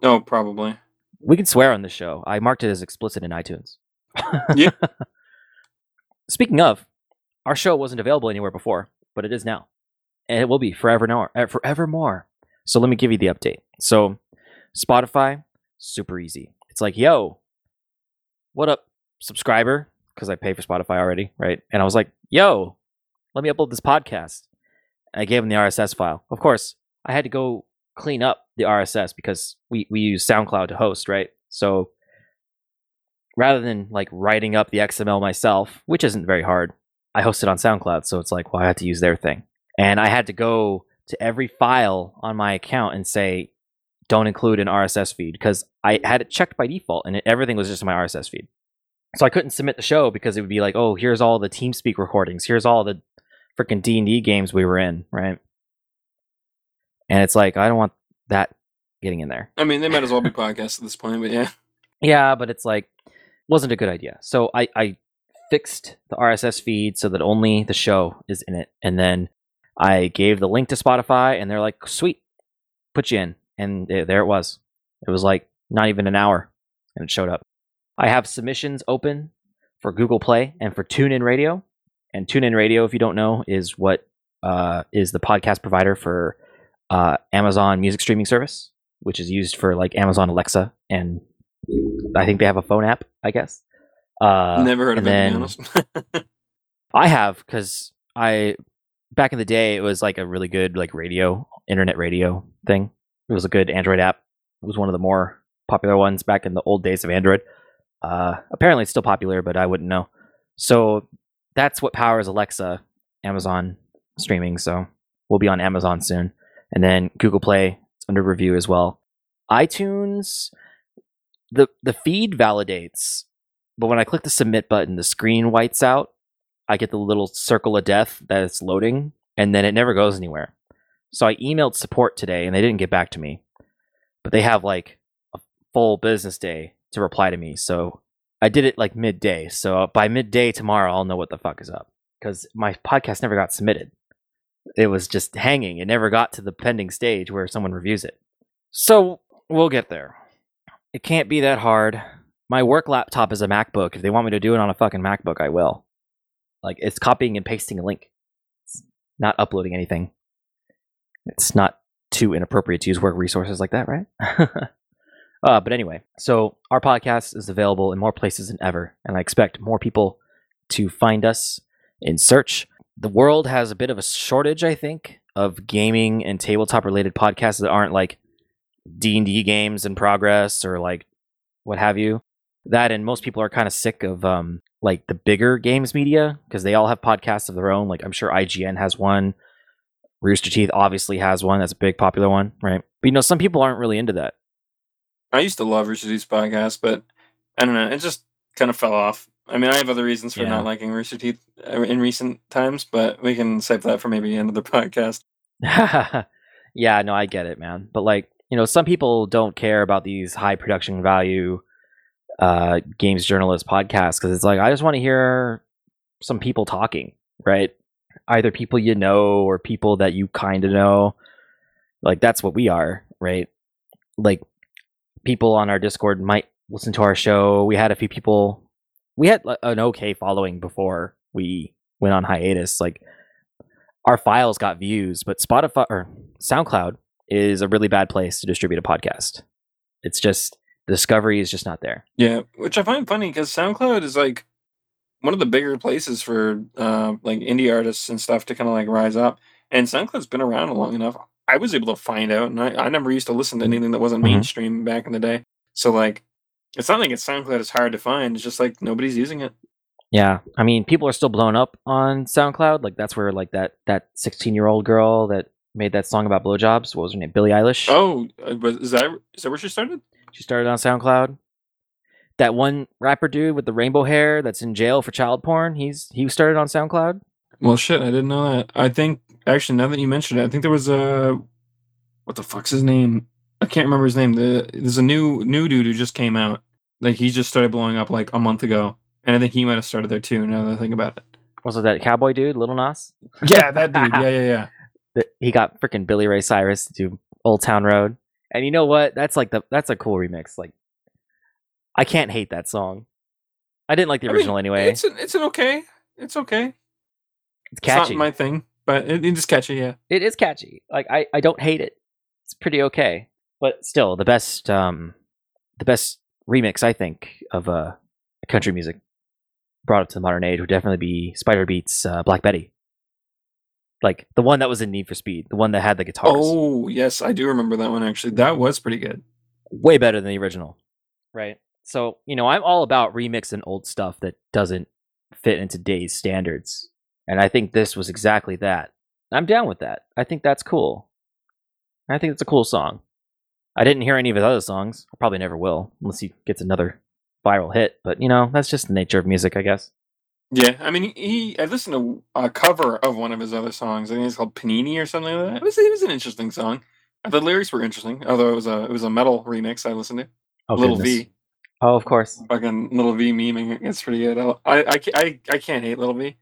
Oh, probably. We can swear on this show. I marked it as explicit in iTunes. Yeah. Speaking of, our show wasn't available anywhere before, but it is now, and it will be forever more. Uh, forevermore. So let me give you the update. So, Spotify, super easy. It's like, yo, what up, subscriber? Because I pay for Spotify already, right? And I was like, yo, let me upload this podcast. And I gave him the RSS file. Of course, I had to go clean up the RSS because we, we use SoundCloud to host, right? So rather than like writing up the XML myself, which isn't very hard, I host it on SoundCloud. So it's like, well, I had to use their thing. And I had to go to every file on my account and say, don't include an RSS feed because I had it checked by default and it, everything was just in my RSS feed. So I couldn't submit the show because it would be like, oh, here's all the TeamSpeak recordings. Here's all the freaking D&D games we were in, right? And it's like, I don't want that getting in there. I mean, they might as well be podcasts at this point, but yeah. Yeah, but it's like wasn't a good idea. So I I fixed the RSS feed so that only the show is in it, and then I gave the link to Spotify, and they're like, "Sweet, put you in," and there there it was. It was like not even an hour, and it showed up. I have submissions open for Google Play and for TuneIn Radio, and TuneIn Radio, if you don't know, is what uh, is the podcast provider for uh, Amazon Music streaming service, which is used for like Amazon Alexa and I think they have a phone app, I guess. Uh, Never heard of it, to be then- honest. I have because I back in the day it was like a really good like radio, internet radio thing. It was a good Android app. It was one of the more popular ones back in the old days of Android. Uh, apparently, it's still popular, but I wouldn't know. So that's what powers Alexa, Amazon streaming. So we'll be on Amazon soon, and then Google Play it's under review as well. iTunes, the the feed validates, but when I click the submit button, the screen whites out. I get the little circle of death that it's loading, and then it never goes anywhere. So I emailed support today, and they didn't get back to me. But they have like a full business day to reply to me. So I did it like midday. So uh, by midday tomorrow, I'll know what the fuck is up because my podcast never got submitted. It was just hanging. It never got to the pending stage where someone reviews it. So we'll get there. It can't be that hard. My work laptop is a MacBook. If they want me to do it on a fucking MacBook, I will. Like it's copying and pasting a link. It's not uploading anything. It's not too inappropriate to use work resources like that, right? uh, but anyway, so our podcast is available in more places than ever, and I expect more people to find us in search. The world has a bit of a shortage, I think, of gaming and tabletop related podcasts that aren't like D and D games in progress or like what have you. That and most people are kind of sick of um, like the bigger games media because they all have podcasts of their own. Like I'm sure IGN has one. Rooster Teeth obviously has one. That's a big popular one, right? But you know, some people aren't really into that. I used to love Rooster Teeth's podcast, but I don't know. It just kind of fell off. I mean, I have other reasons for Yeah. not liking Rooster Teeth uh, in recent times, but we can save that for maybe another podcast. yeah, no, I get it, man. But like, you know, some people don't care about these high production value uh games journalist podcast because it's like I just want to hear some people talking, right? Either people you know or people that you kind of know. Like that's what we are, right? Like people on our Discord might listen to our show. We had a few people we had an okay following before we went on hiatus. Like our files got views, but Spotify or SoundCloud is a really bad place to distribute a podcast. It's just discovery is just not there. Yeah, which I find funny because SoundCloud is like one of the bigger places for uh, like indie artists and stuff to kind of like rise up. And SoundCloud's been around long enough. I was able to find out, and I, I never used to listen to anything that wasn't Mhm. mainstream back in the day. So like, it's not like it's SoundCloud is hard to find. It's just like nobody's using it. Yeah, I mean, people are still blown up on SoundCloud. Like that's where like that that 16 year old girl that made that song about blowjobs. What was her name? Billie Eilish. Oh, uh, is that is that where she started? She started on SoundCloud. That one rapper dude with the rainbow hair that's in jail for child porn. He's he started on SoundCloud. Well, shit, I didn't know that. I think actually, now that you mentioned it, I think there was a what the fuck's his name? I can't remember his name. The, there's a new new dude who just came out. Like he just started blowing up like a month ago, and I think he might have started there too. Now that I think about it. Was it that cowboy dude, Lil Nas? Yeah, that dude. Yeah, yeah, yeah. he got freaking Billy Ray Cyrus to do Old Town Road. And you know what? That's like the that's a cool remix. Like I can't hate that song. I didn't like the I mean, original anyway. It's an, it's an okay. It's okay. It's It's catchy. not my thing, but it, it's catchy. Yeah. it is catchy. Like I, I don't hate it. It's pretty okay. But still the best um the best remix I think of uh country music brought up to the modern age would definitely be Spiderbait uh, Black Betty. Like the one that was in Need for Speed, the one that had the guitars. Oh yes, I do remember that one actually. That was pretty good. way better than the original. Right. So, you know, I'm all about remixing old stuff that doesn't fit into today's standards. And I think this was exactly that. I'm down with that. I think that's cool. I think it's a cool song. I didn't hear any of his other songs. I probably never will, unless he gets another viral hit. But, you know, that's just the nature of music, I guess. Yeah, I mean, he. I listened to a cover of one of his other songs. I think it's called Panini or something like that. It was it was an interesting song. The lyrics were interesting, although it was a it was a metal remix. I listened to Oh, Little goodness. V, Oh, of course. fucking Little V memeing. it. It's pretty good. I, I I I I can't hate Little V.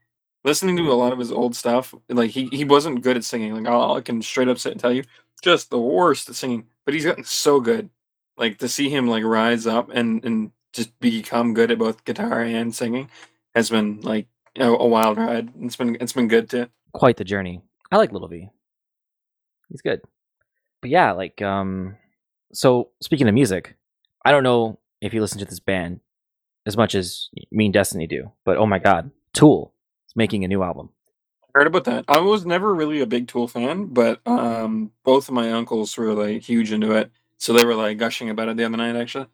Listening to a lot of his old stuff, like he he wasn't good at singing. Like I'll, I can straight up sit and tell you, just the worst at singing. But he's gotten so good. Like to see him like rise up and and just become good at both guitar and singing has been like a, a wild ride. It's been it's been good too. quite the journey. I like Little V. He's good. But yeah, like um so speaking of music, I don't know if you listen to this band as much as me and Destiny do, but oh my god, Tool is making a new album. Heard about that. I was never really a big Tool fan, but um, both of my uncles were like huge into it, so they were like gushing about it the other night. Actually,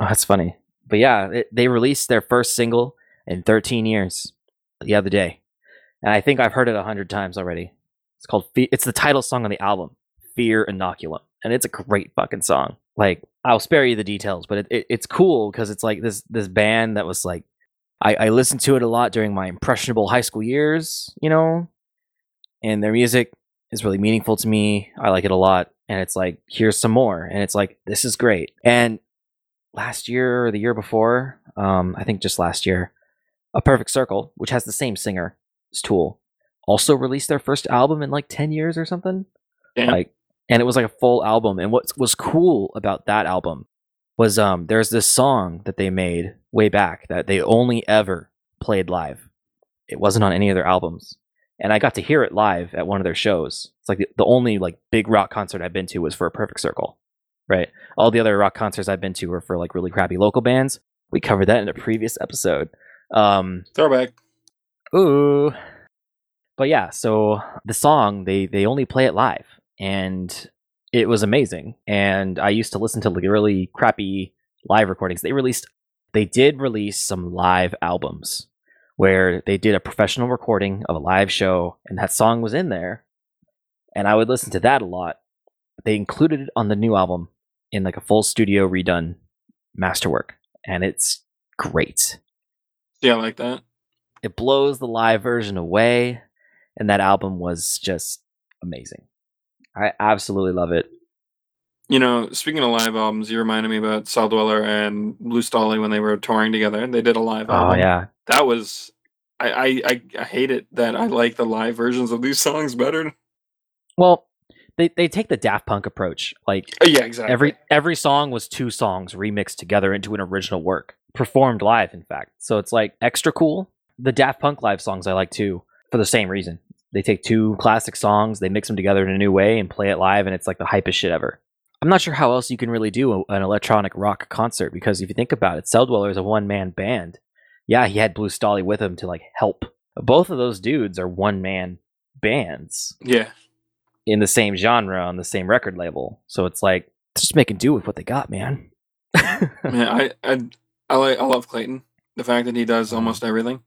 Oh, that's funny. But yeah, it, they released their first single in 13 years the other day. And I think I've heard it a hundred times already. It's called, it's the title song on the album, Fear Inoculum. And it's a great fucking song. Like, I'll spare you the details, but it, it, it's cool because it's like this, this band that was like, I, I listened to it a lot during my impressionable high school years, you know, and their music is really meaningful to me. I like it a lot. And it's like, here's some more. And it's like, this is great. And last year or the year before, um, I think just last year, A Perfect Circle, which has the same singer as Tool, also released their first album in like 10 years or something. Damn. Like, and it was like a full album. And what was cool about that album was um, there's this song that they made way back that they only ever played live. It wasn't on any of their albums. And I got to hear it live at one of their shows. It's like the, the only like big rock concert I've been to was for A Perfect Circle. Right. All the other rock concerts I've been to were for like really crappy local bands. We covered that in a previous episode. Um, throwback. ooh. But yeah, so the song they they only play it live, and it was amazing. And I used to listen to like really crappy live recordings. They released, they did release some live albums where they did a professional recording of a live show, and that song was in there. And I would listen to that a lot. They included it on the new album in like a full studio redone masterwork, and it's great. Yeah, I like that. It blows the live version away, and that album was just amazing. I absolutely love it. You know, speaking of live albums, you reminded me about Celldweller and Blue Stahli when they were touring together. They did a live Oh album. Oh yeah, That was I, I I I hate it that I like the live versions of these songs better. well, they they take the Daft Punk approach. Like Uh, Yeah, exactly. every every song was two songs remixed together into an original work, performed live. In fact, so it's like extra cool. The Daft Punk live songs I like too for the same reason. They take two classic songs, they mix them together in a new way, and play it live, and it's like the hypest shit ever. I'm not sure how else you can really do a- an electronic rock concert because if you think about it, Celldweller is a one man band. Yeah, he had Blue Stahli with him to like help. Both of those dudes are one man bands yeah. in the same genre on the same record label. So it's like just making do with what they got, man. Man, I I I like I love Klayton. The fact that he does Mhm. almost everything.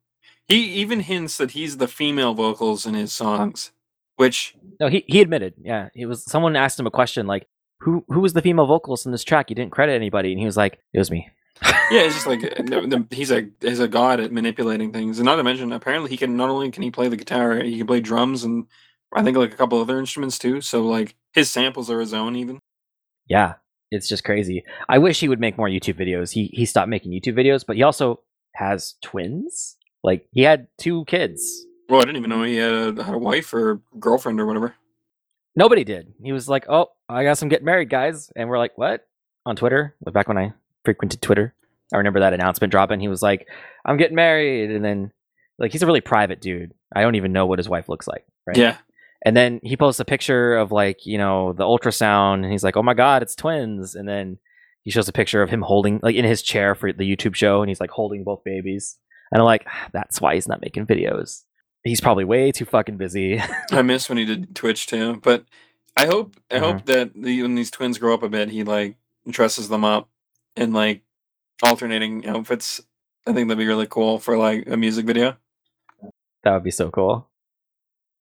He even hints that he's the female vocals in his songs, which no, he he admitted. Yeah, it was someone asked him a question like, "Who who was the female vocalist in this track?" You didn't credit anybody, and he was like, "It was me." yeah, it's just like uh, he's a he's a god at manipulating things. And not to mention, apparently he can not only can he play the guitar, he can play drums and I think like a couple other instruments too. So like his samples are his own even. Yeah, it's just crazy. I wish he would make more YouTube videos. He he stopped making YouTube videos, but he also has twins. Like he had two kids. Well, I didn't even know he had a, had a wife or girlfriend or whatever. Nobody did. He was like, "Oh, I guess I'm getting married, guys," and we're like, "What?" On Twitter, like back when I frequented Twitter, I remember that announcement dropping. He was like, "I'm getting married," and then like he's a really private dude. I don't even know what his wife looks like. Right? Yeah, And then he posts a picture of like you know the ultrasound, and he's like, "Oh my god, it's twins!" And then he shows a picture of him holding like in his chair for the YouTube show, and he's like holding both babies. And I'm like, "Ah, that's why he's not making videos. He's probably way too fucking busy. I miss when he did Twitch too. But I hope I Mhm. hope that the, when these twins grow up a bit, he like dresses them up in like alternating outfits. I think that'd be really cool for like a music video. that would be so cool.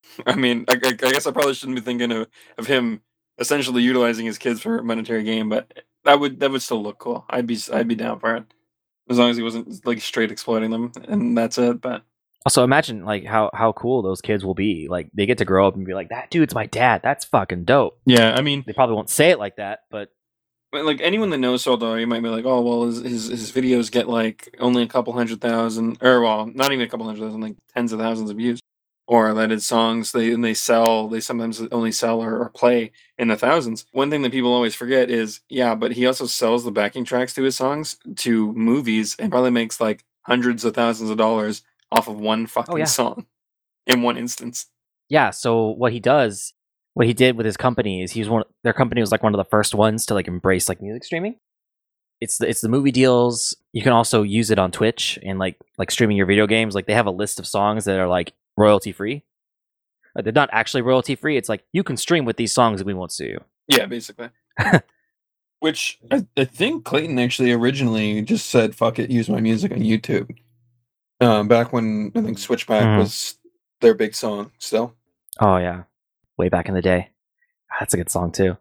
I mean, I, I, guess I probably shouldn't be thinking of, of him essentially utilizing his kids for monetary gain, but that would that would still look cool. I'd be I'd be down for it as long as he wasn't like straight exploiting them, and that's it. But Also, imagine like how how cool those kids will be. Like they get to grow up and be like, "That dude's my dad. That's fucking dope." yeah, I mean, They probably won't say it like that, but But, like anyone that knows Soldo, you might be like, oh well, his, his his videos get like only a couple hundred thousand, or well, not even a couple hundred thousand, like tens of thousands of views, or that his songs they and they sell, they sometimes only sell or, or play in the thousands. One thing that people always forget is, yeah, but he also sells the backing tracks to his songs to movies and probably makes like hundreds of thousands of dollars off of one oh, fucking yeah. song, in one instance. yeah. So what he does, what he did with his company is he was one. Their company was like one of the first ones to like embrace like music streaming. It's the, it's the movie deals. You can also use it on Twitch and like like streaming your video games. Like they have a list of songs that are like royalty free. They're not actually royalty free. It's like you can stream with these songs and we won't sue you. Yeah, basically. Which I, I think Klayton actually originally just said, "Fuck it, use my music on YouTube." Um, back when I think Switchback Mhm. was their big song. Still, Oh yeah, way back in the day. Ah, That's a good song too.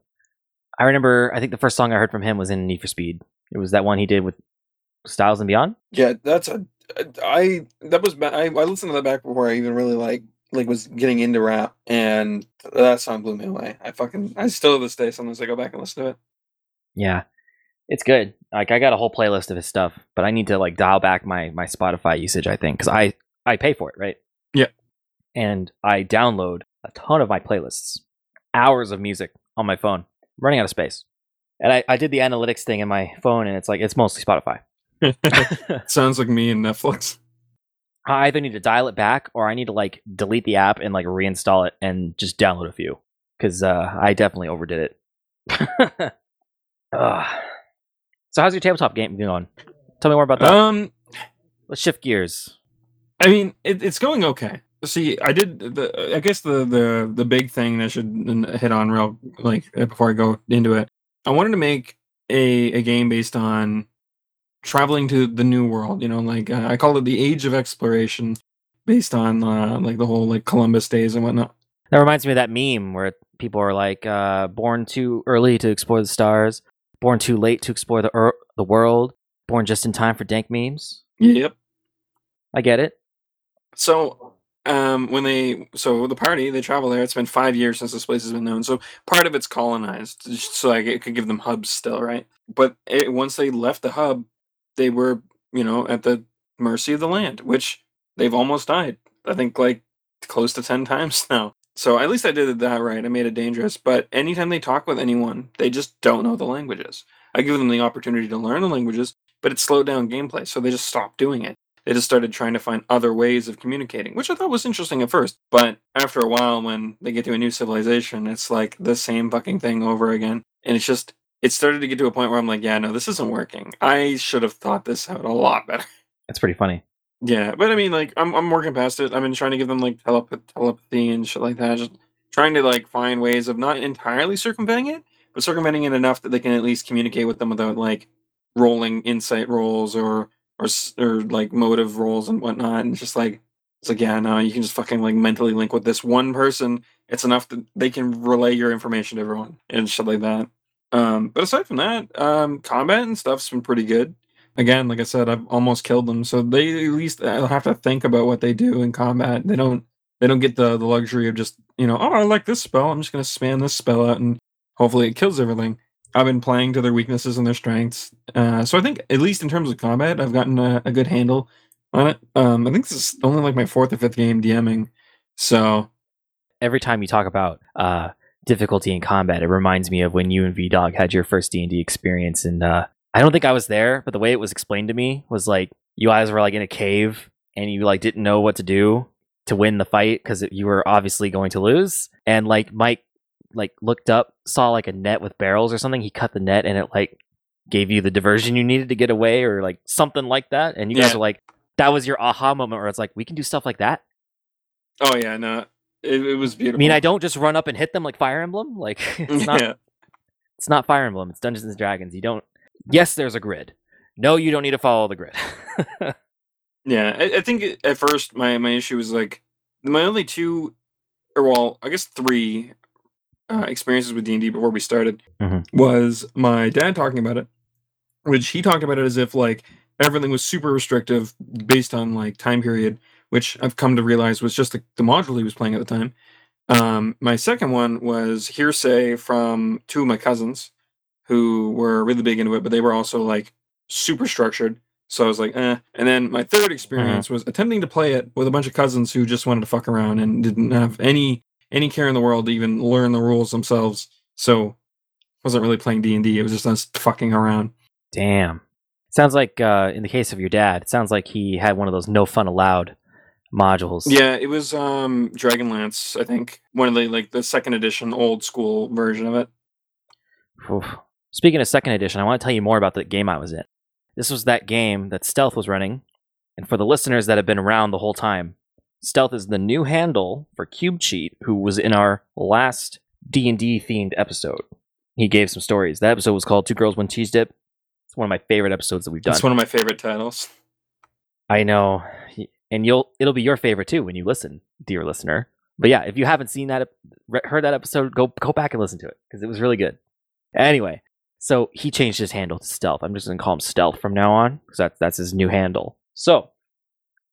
I remember. I think the first song I heard from him was in Need for Speed. It was that one he did with Styles of Beyond. yeah, that's a I that was I, I listened to that back before I even really like like was getting into rap, and that song blew me away. I fucking I still to this day sometimes I go back and listen to it. Yeah, it's good. Like I got a whole playlist of his stuff, but I need to like dial back my my Spotify usage. I think because I I pay for it, right? Yeah. And I download a ton of my playlists, hours of music on my phone. I'm running out of space, and I I did the analytics thing in my phone, and it's like it's mostly Spotify. Sounds like me and Netflix. I either need to dial it back or I need to like delete the app and like reinstall it and just download a few because uh, I definitely overdid it. Ugh. so how's your tabletop game going? Tell me more about that. Um, Let's shift gears. I mean, it, it's going okay. See, I did the. I guess the the the big thing that I should hit on real like uh, before I go into it. I wanted to make a a game based on traveling to the new world. You know, like uh, I call it the Age of Exploration, based on uh, like the whole like Columbus days and whatnot. That reminds me of that meme where people are like, uh, "Born too early to explore the stars, born too late to explore the er- the world, born just in time for dank memes." Yep. I get it. So, um, when they so the party they travel there. It's been five years since this place has been known. So part of it's colonized, so like it could give them hubs still, right? But it, once they left the hub, they were you know at the mercy of the land, which they've almost died. I think like close to ten times now. So at least I did that right. I made it dangerous. But anytime they talk with anyone, they just don't know the languages. I give them the opportunity to learn the languages, but it slowed down gameplay, so they just stopped doing it they just started trying to find other ways of communicating, which I thought was interesting at first. But after a while, when they get to a new civilization, it's like the same fucking thing over again. And it's just, it started to get to a point where I'm like, yeah, no, this isn't working. I should have thought this out a lot better. That's pretty funny. Yeah, but I mean, like, I'm I'm working past it. I've been trying to give them like telepathy and shit like that. Just trying to like find ways of not entirely circumventing it, but circumventing it enough that they can at least communicate with them without like rolling insight rolls or or or like motive rolls and whatnot. And just like it's like yeah, no, you can just fucking like mentally link with this one person. It's enough that they can relay your information to everyone and shit like that. Um, but aside from that, um, combat and stuff's been pretty good. Again, like I said, I've almost killed them, so they at least have to think about what they do in combat. They don't they don't get the the luxury of just you know, oh, I like this spell. I'm just gonna spam this spell out and hopefully it kills everything. I've been playing to their weaknesses and their strengths. Uh, so I think, at least in terms of combat, I've gotten a, a good handle on it. Um, I think this is only like my fourth or fifth game DMing. So every time you talk about uh, difficulty in combat, it reminds me of when you and V Dog had your first D and D experience. And uh, I don't think I was there, but the way it was explained to me was like you guys were like in a cave and you like didn't know what to do to win the fight because you were obviously going to lose. And like Mike like looked up, saw like a net with barrels or something. He cut the net and it like gave you the diversion you needed to get away or like something like that. And you guys were like, that was your aha moment where it's like, we can do stuff like that. Oh yeah, no, it, it was beautiful. I mean, I don't just run up and hit them like Fire Emblem. Like it's not, yeah. it's not Fire Emblem. It's Dungeons and Dragons. You don't. Yes, there's a grid. No, you don't need to follow the grid. yeah, I, I think at first my my issue was like my only two, or well, I guess three uh, experiences with D and D before we started mm-hmm. was my dad talking about it, which he talked about it as if like everything was super restrictive based on like time period, which I've come to realize was just the, the module he was playing at the time. Um, my second one was hearsay from two of my cousins who were really big into it, but they were also like super structured. So I was like, eh. And then my third mm-hmm. experience was attempting to play it with a bunch of cousins who just wanted to fuck around and didn't have any any care in the world to even learn the rules themselves. So wasn't really playing D and D. It was just us fucking around. Damn. Sounds like uh, in the case of your dad, it sounds like he had one of those no fun allowed modules. Yeah, it was um Dragonlance, I think. One of the like the second edition old school version of it. Oof. Speaking of second edition, I want to tell you more about the game I was in. This was that game that Stealth was running. And for the listeners that have been around the whole time, Stealth is the new handle for Cube Cheat, who was in our last D and D themed episode. He gave some stories. That episode was called Two Girls One Cheese Dip. It's one of my favorite episodes that we've done. It's one of my favorite titles. I know, and you'll it'll be your favorite too when you listen, dear listener. But yeah, if you haven't seen that, heard that episode, go go back and listen to it because it was really good. Anyway, so he changed his handle to Stealth. I'm just gonna call him Stealth from now on because that's that's his new handle. So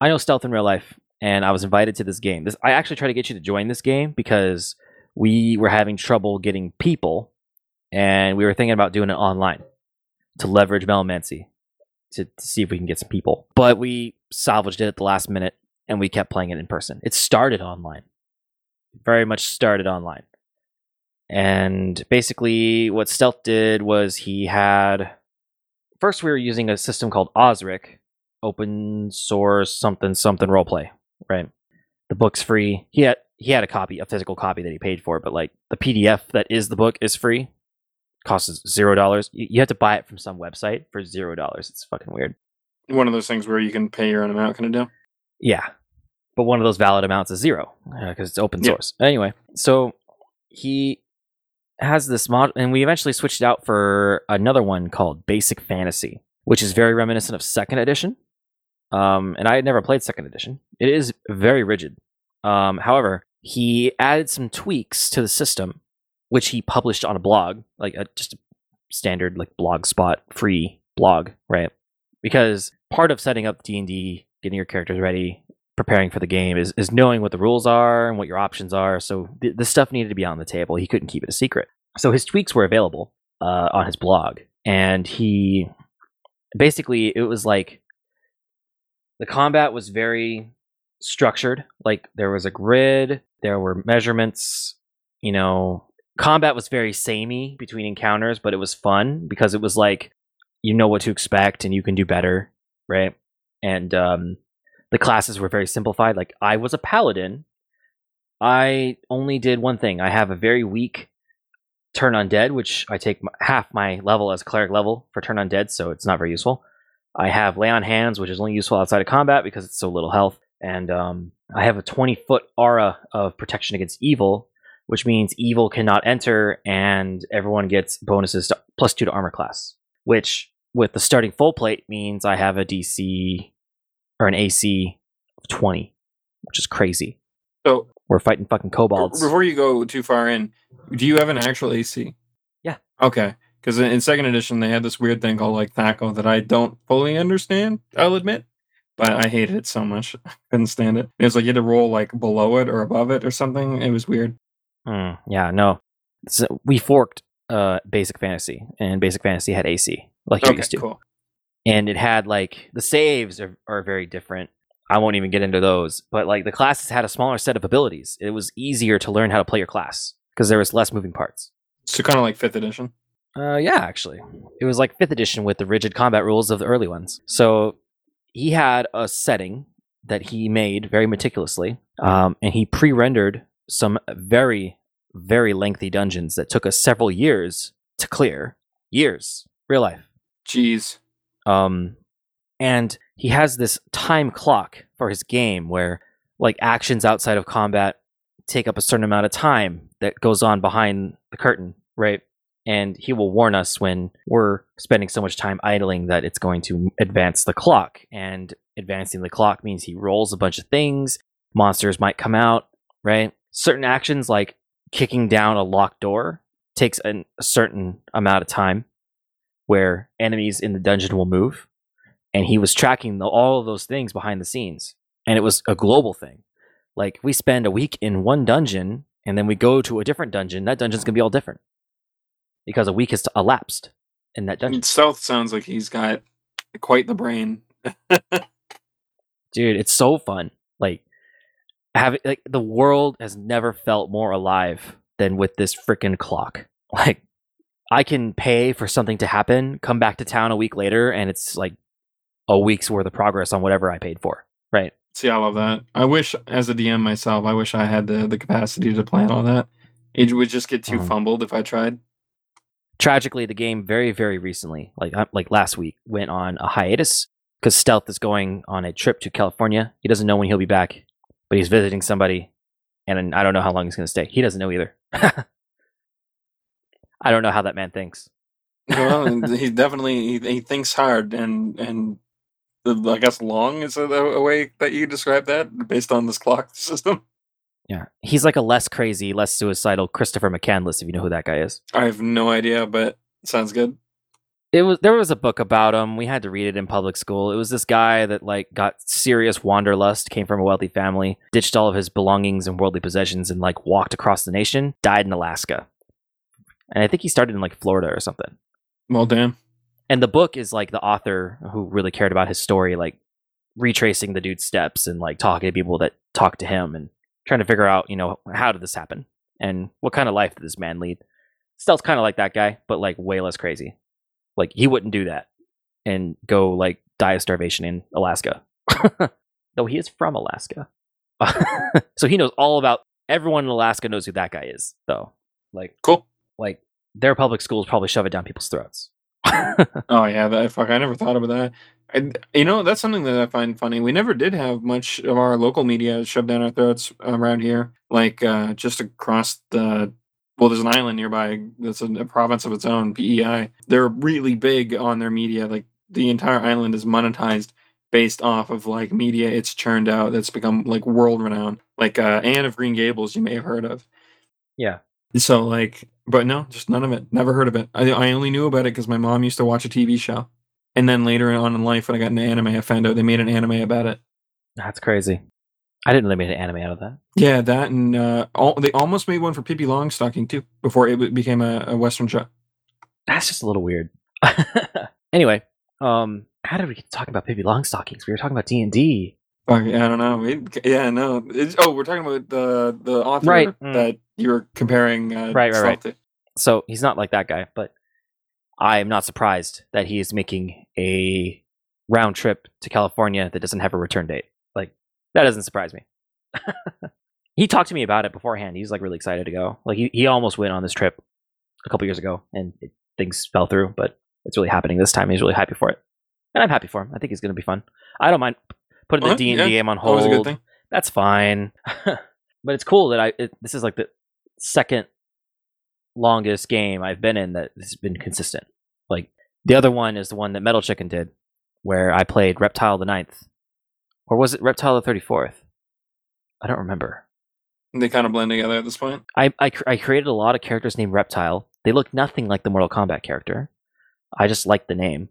I know Stealth in real life and I was invited to this game. This I actually tried to get you to join this game because we were having trouble getting people, and we were thinking about doing it online to leverage Melomancy to, to see if we can get some people. But we salvaged it at the last minute, and we kept playing it in person. It started online, very much started online. And basically, what Stealth did was he had. First, we were using a system called Osric, open source something something roleplay right? The book's free. He had he had a copy, a physical copy that he paid for, but like the PDF that is the book is free. Costs zero dollars. You, you have to buy it from some website for zero dollars. It's fucking weird. One of those things where you can pay your own amount, kind of deal. Yeah, but one of those valid amounts is zero because uh, it's open source. Yeah. Anyway, so he has this mod, and we eventually switched it out for another one called Basic Fantasy, which is very reminiscent of Second Edition. Um, and I had never played second edition. It is very rigid. Um, however, he added some tweaks to the system, which he published on a blog, like a, just a standard like blog spot free blog, right? Because part of setting up D and D getting your characters ready, preparing for the game is, is knowing what the rules are and what your options are. So th- this stuff needed to be on the table. He couldn't keep it a secret. So his tweaks were available uh, on his blog, and he basically it was like the combat was very structured. Like there was a grid, there were measurements. You know, combat was very samey between encounters, but it was fun because it was like you know what to expect and you can do better, right? And um, the classes were very simplified. Like I was a paladin. I only did one thing. I have a very weak turn undead, which I take half my level as cleric level for turn undead, so it's not very useful. I have lay on hands, which is only useful outside of combat because it's so little health, and um, I have a 20 foot aura of protection against evil, which means evil cannot enter, and everyone gets bonuses to plus two to armor class. Which, with the starting full plate, means I have a DC or an AC of 20, which is crazy. So we're fighting fucking kobolds. Before you go too far in, do you have an actual AC? Yeah. Okay. Because in second edition, they had this weird thing called like THAC0 that I don't fully understand, I'll admit. But I hated it so much. I couldn't stand it. It was like you had to roll like below it or above it or something. It was weird. Mm, yeah, no. So we forked uh, Basic Fantasy, and Basic Fantasy had AC, like you Okay, used to. cool. and it had like the saves are, are very different. I won't even get into those, but like the classes had a smaller set of abilities. It was easier to learn how to play your class because there was less moving parts. So kind of like fifth edition. Uh, yeah, actually, it was like fifth edition with the rigid combat rules of the early ones. So he had a setting that he made very meticulously, um, and he pre-rendered some very, very lengthy dungeons that took us several years to clear. Years, real life. Jeez. Um, and he has this time clock for his game where like actions outside of combat take up a certain amount of time that goes on behind the curtain, right? And he will warn us when we're spending so much time idling that it's going to advance the clock. And advancing the clock means he rolls a bunch of things. Monsters might come out, right? Certain actions like kicking down a locked door takes an, a certain amount of time where enemies in the dungeon will move. And he was tracking the, all of those things behind the scenes. And it was a global thing. Like we spend a week in one dungeon and then we go to a different dungeon, that dungeon's gonna be all different. Because a week has elapsed in that dungeon. Stealth sounds like he's got quite the brain. Dude, it's so fun. Like having like the world has never felt more alive than with this freaking clock. Like I can pay for something to happen, come back to town a week later, and it's like a week's worth of progress on whatever I paid for. Right. See, I love that. I wish, as a DM myself, I wish I had the, the capacity to plan all that. It would just get too Mhm. fumbled if I tried. Tragically, the game very, very recently, like uh, like last week, went on a hiatus because Stealth is going on a trip to California. He doesn't know when he'll be back, but he's visiting somebody, and I don't know how long he's going to stay. He doesn't know either. I don't know how that man thinks. Well, he definitely he, he thinks hard, and and I guess long is a, a way that you describe that based on this clock system. Yeah, he's like a less crazy, less suicidal Christopher McCandless, if you know who that guy is. I have no idea, but sounds good. It was there was a book about him. We had to read it in public school. It was this guy that like got serious wanderlust, came from a wealthy family, ditched all of his belongings and worldly possessions, and like walked across the nation. Died in Alaska, and I think he started in like Florida or something. Well, damn. And the book is like the author who really cared about his story, like retracing the dude's steps and like talking to people that talked to him and trying to figure out, you know, how did this happen and what kind of life did this man lead. Stealth's kind of like that guy, but like way less crazy. Like he wouldn't do that and go like die of starvation in Alaska. Though he is from Alaska. so he knows all about everyone in Alaska knows who that guy is, though. Like Cool. Like their public schools probably shove it down people's throats. Oh yeah, that fuck. I never thought about that. I, you know, that's something that I find funny. We never did have much of our local media shoved down our throats around here. Like uh, just across the well, there's an island nearby that's a, a province of its own, PEI. They're really big on their media. Like the entire island is monetized based off of like media it's churned out that's become like world renowned. Like uh, Anne of Green Gables, you may have heard of. yeah. So like, but no, just none of it. Never heard of it. I, I only knew about it because my mom used to watch a TV show, and then later on in life, when I got into anime, I found out they made an anime about it. That's crazy. I didn't know they made an anime out of that. Yeah, that and uh, all, they almost made one for Pippi Longstocking too before it became a, a Western show. That's just a little weird. anyway, um, how did we get talking about Pippi Longstockings? We were talking about D and D. Fuck, I don't know. Yeah, no. It's, oh, we're talking about the the author Right, mm. that you were comparing. Uh, Right, right, right. to. So he's not like that guy, but I am not surprised that he is making a round trip to California that doesn't have a return date. Like that doesn't surprise me. he talked to me about it beforehand. He's like really excited to go. Like he, he almost went on this trip a couple years ago, and it, things fell through, but it's really happening this time. He's really happy for it, and I'm happy for him. I think it's going to be fun. I don't mind putting the D and D game on Always a hold good thing. that's fine. but it's cool that I it, this is like the second longest game I've been in that has been consistent. Like the other one is the one that Metal Chicken did, where I played Reptile the Ninth, or was it Reptile the Thirty Fourth? I don't remember. They kind of blend together at this point. I, I cr- I created a lot of characters named Reptile. They look nothing like the Mortal Kombat character. I just like the name,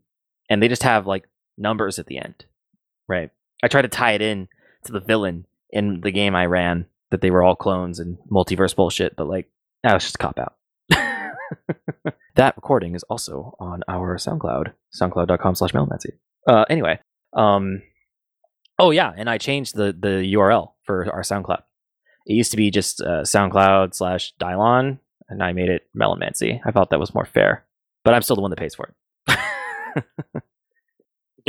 and they just have like numbers at the end, right? I tried to tie it in to the villain in the game I ran that they were all clones and multiverse bullshit, but like that was just cop out. that recording is also on our SoundCloud, soundcloud.com slash melomancy. Uh, anyway, um, oh yeah, and I changed the the URL for our SoundCloud. It used to be just uh, SoundCloud slash Dylon, and I made it Melomancy. I thought that was more fair, but I'm still the one that pays for it.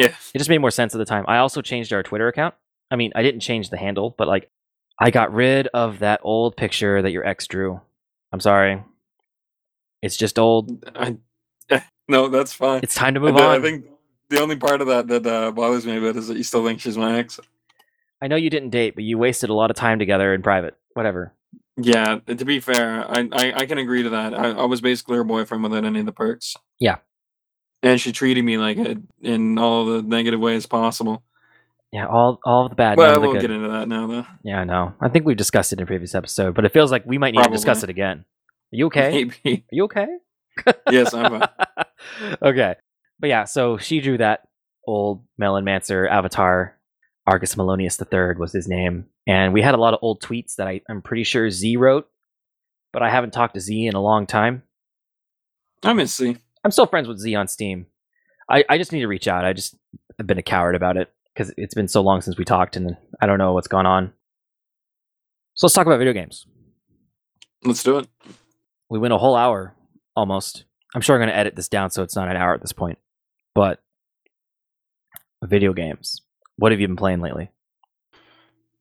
Yeah. it just made more sense at the time. I also changed our Twitter account. I mean, I didn't change the handle, but like, I got rid of that old picture that your ex drew. I'm sorry. It's just old. I, no, that's fine. It's time to move I on. think the only part of that that uh, bothers me a bit is that you still think she's my ex. I know you didn't date, but you wasted a lot of time together in private. Whatever. Yeah, to be fair, I, I, I can agree to that. I, I was basically her boyfriend without any of the perks. Yeah. And she treated me like it in all the negative ways possible. Yeah, all all of the bad. But none I of the won't get into that now, though. Yeah, I know. I think we've discussed it in a previous episode, but it feels like we might need to discuss it again. Are you okay? Maybe. Are you okay? Yes, I'm fine. okay. But yeah, so she drew that old Melon Mancer avatar. Argus Melonius III was his name. And we had a lot of old tweets that I, I'm pretty sure Z wrote, but I haven't talked to Z in a long time. I miss C. I'm still friends with Z on Steam. I, I just need to reach out. I just have been a coward about it because it's been so long since we talked and I don't know what's gone on. So let's talk about video games. Let's do it. We went a whole hour almost. I'm sure I'm going to edit this down so it's not an hour at this point. But video games. What have you been playing lately?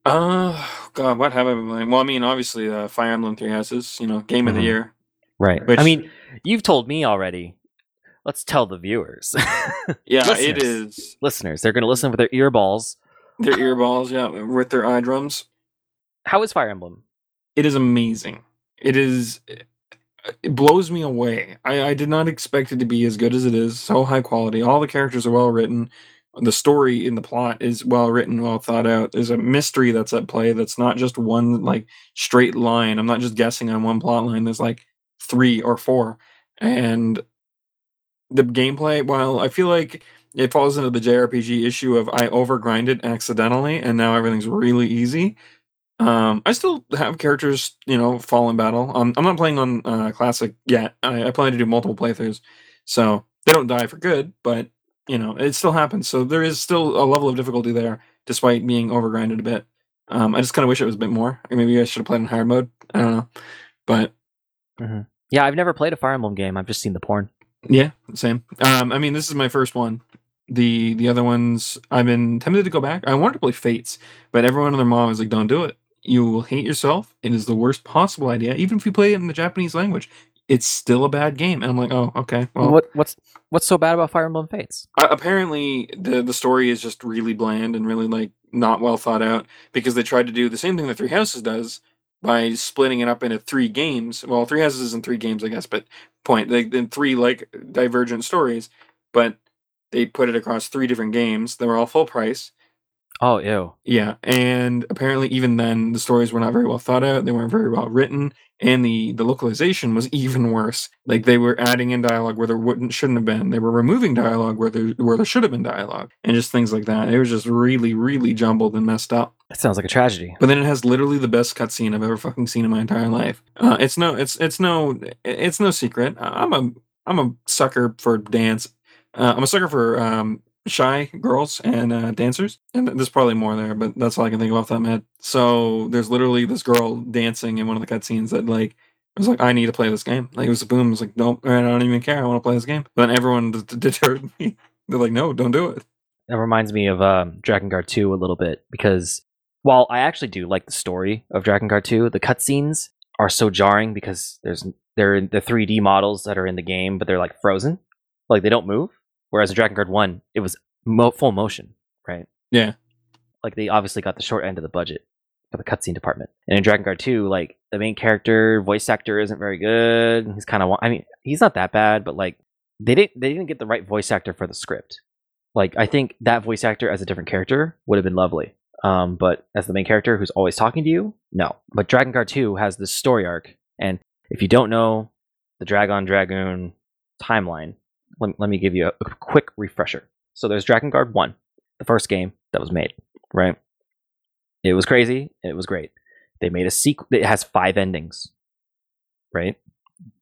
Uh, God, what have I been playing? Well, I mean, obviously, uh, Fire Emblem Three Houses, you know, game of the Mhm. year. Right. I mean, you've told me already. Let's tell the viewers. Yeah, Listeners. it is. Listeners, they're going to listen with their earballs. Their earballs, yeah, with their eye drums. How is Fire Emblem? It is amazing. It is. It blows me away. I, I did not expect it to be as good as it is. So high quality. All the characters are well written. The story in the plot is well written, well thought out. There's a mystery that's at play that's not just one like straight line. I'm not just guessing on one plot line. There's like three or four. And the gameplay, while I feel like it falls into the JRPG issue of I overgrinded accidentally and now everything's really easy. Um, I still have characters, you know, fall in battle. Um, I'm not playing on uh, classic yet. I, I plan to do multiple playthroughs, so they don't die for good. But you know, it still happens. So there is still a level of difficulty there, despite being overgrinded a bit. Um, I just kind of wish it was a bit more. Or maybe I should have played in hard mode. I don't know, but Yeah, I've never played a Fire Emblem game. I've just seen the porn. Yeah, same. Um, I mean, this is my first one. The the other ones, I've been tempted to go back. I wanted to play Fates, but everyone and their mom is like, "Don't do it. You will hate yourself. It is the worst possible idea. Even if you play it in the Japanese language, it's still a bad game." And I'm like, "Oh, okay. Well, what what's what's so bad about Fire Emblem Fates? uh, apparently the the story is just really bland and really like not well thought out because they tried to do the same thing that Three Houses does by splitting it up into three games. Well, Three Houses isn't three games, I guess, but point like in three like divergent stories, but they put it across three different games. They were all full price. Oh, ew. Yeah, and apparently even then the stories were not very well thought out. They weren't very well written, and the the localization was even worse. Like they were adding in dialogue where there wouldn't shouldn't have been. They were removing dialogue where there where there should have been dialogue, and just things like that. It was just really really jumbled and messed up. That sounds like a tragedy. But then it has literally the best cutscene I've ever fucking seen in my entire life. Uh, it's no it's it's no it's no secret. I'm a I'm a sucker for dance. Uh, I'm a sucker for um, shy girls and uh, dancers, and there's probably more there, but that's all I can think of that head. So there's literally this girl dancing in one of the cutscenes that like I was like, I need to play this game. Like it was a boom. I was like, nope, I don't even care. I want to play this game. But then everyone d- deterred me. They're like, no, don't do it. That reminds me of um, Drakengard 2 a little bit because while I actually do like the story of Drakengard 2, the cutscenes are so jarring because there's they're the 3D models that are in the game, but they're like frozen, like they don't move. Whereas in Drakengard 1, it was mo- full motion, right? Yeah. Like they obviously got the short end of the budget for the cutscene department. And in Drakengard 2, like the main character voice actor isn't very good. He's kind of I mean, he's not that bad, but like they didn't they didn't get the right voice actor for the script. Like I think that voice actor as a different character would have been lovely. Um, but as the main character who's always talking to you, no. But Drakengard 2 has this story arc, and if you don't know the Dragon Dragoon timeline, let, let me give you a, a quick refresher. So there's Drakengard 1, the first game that was made, right? It was crazy. It was great. They made a sequel. It has five endings, right?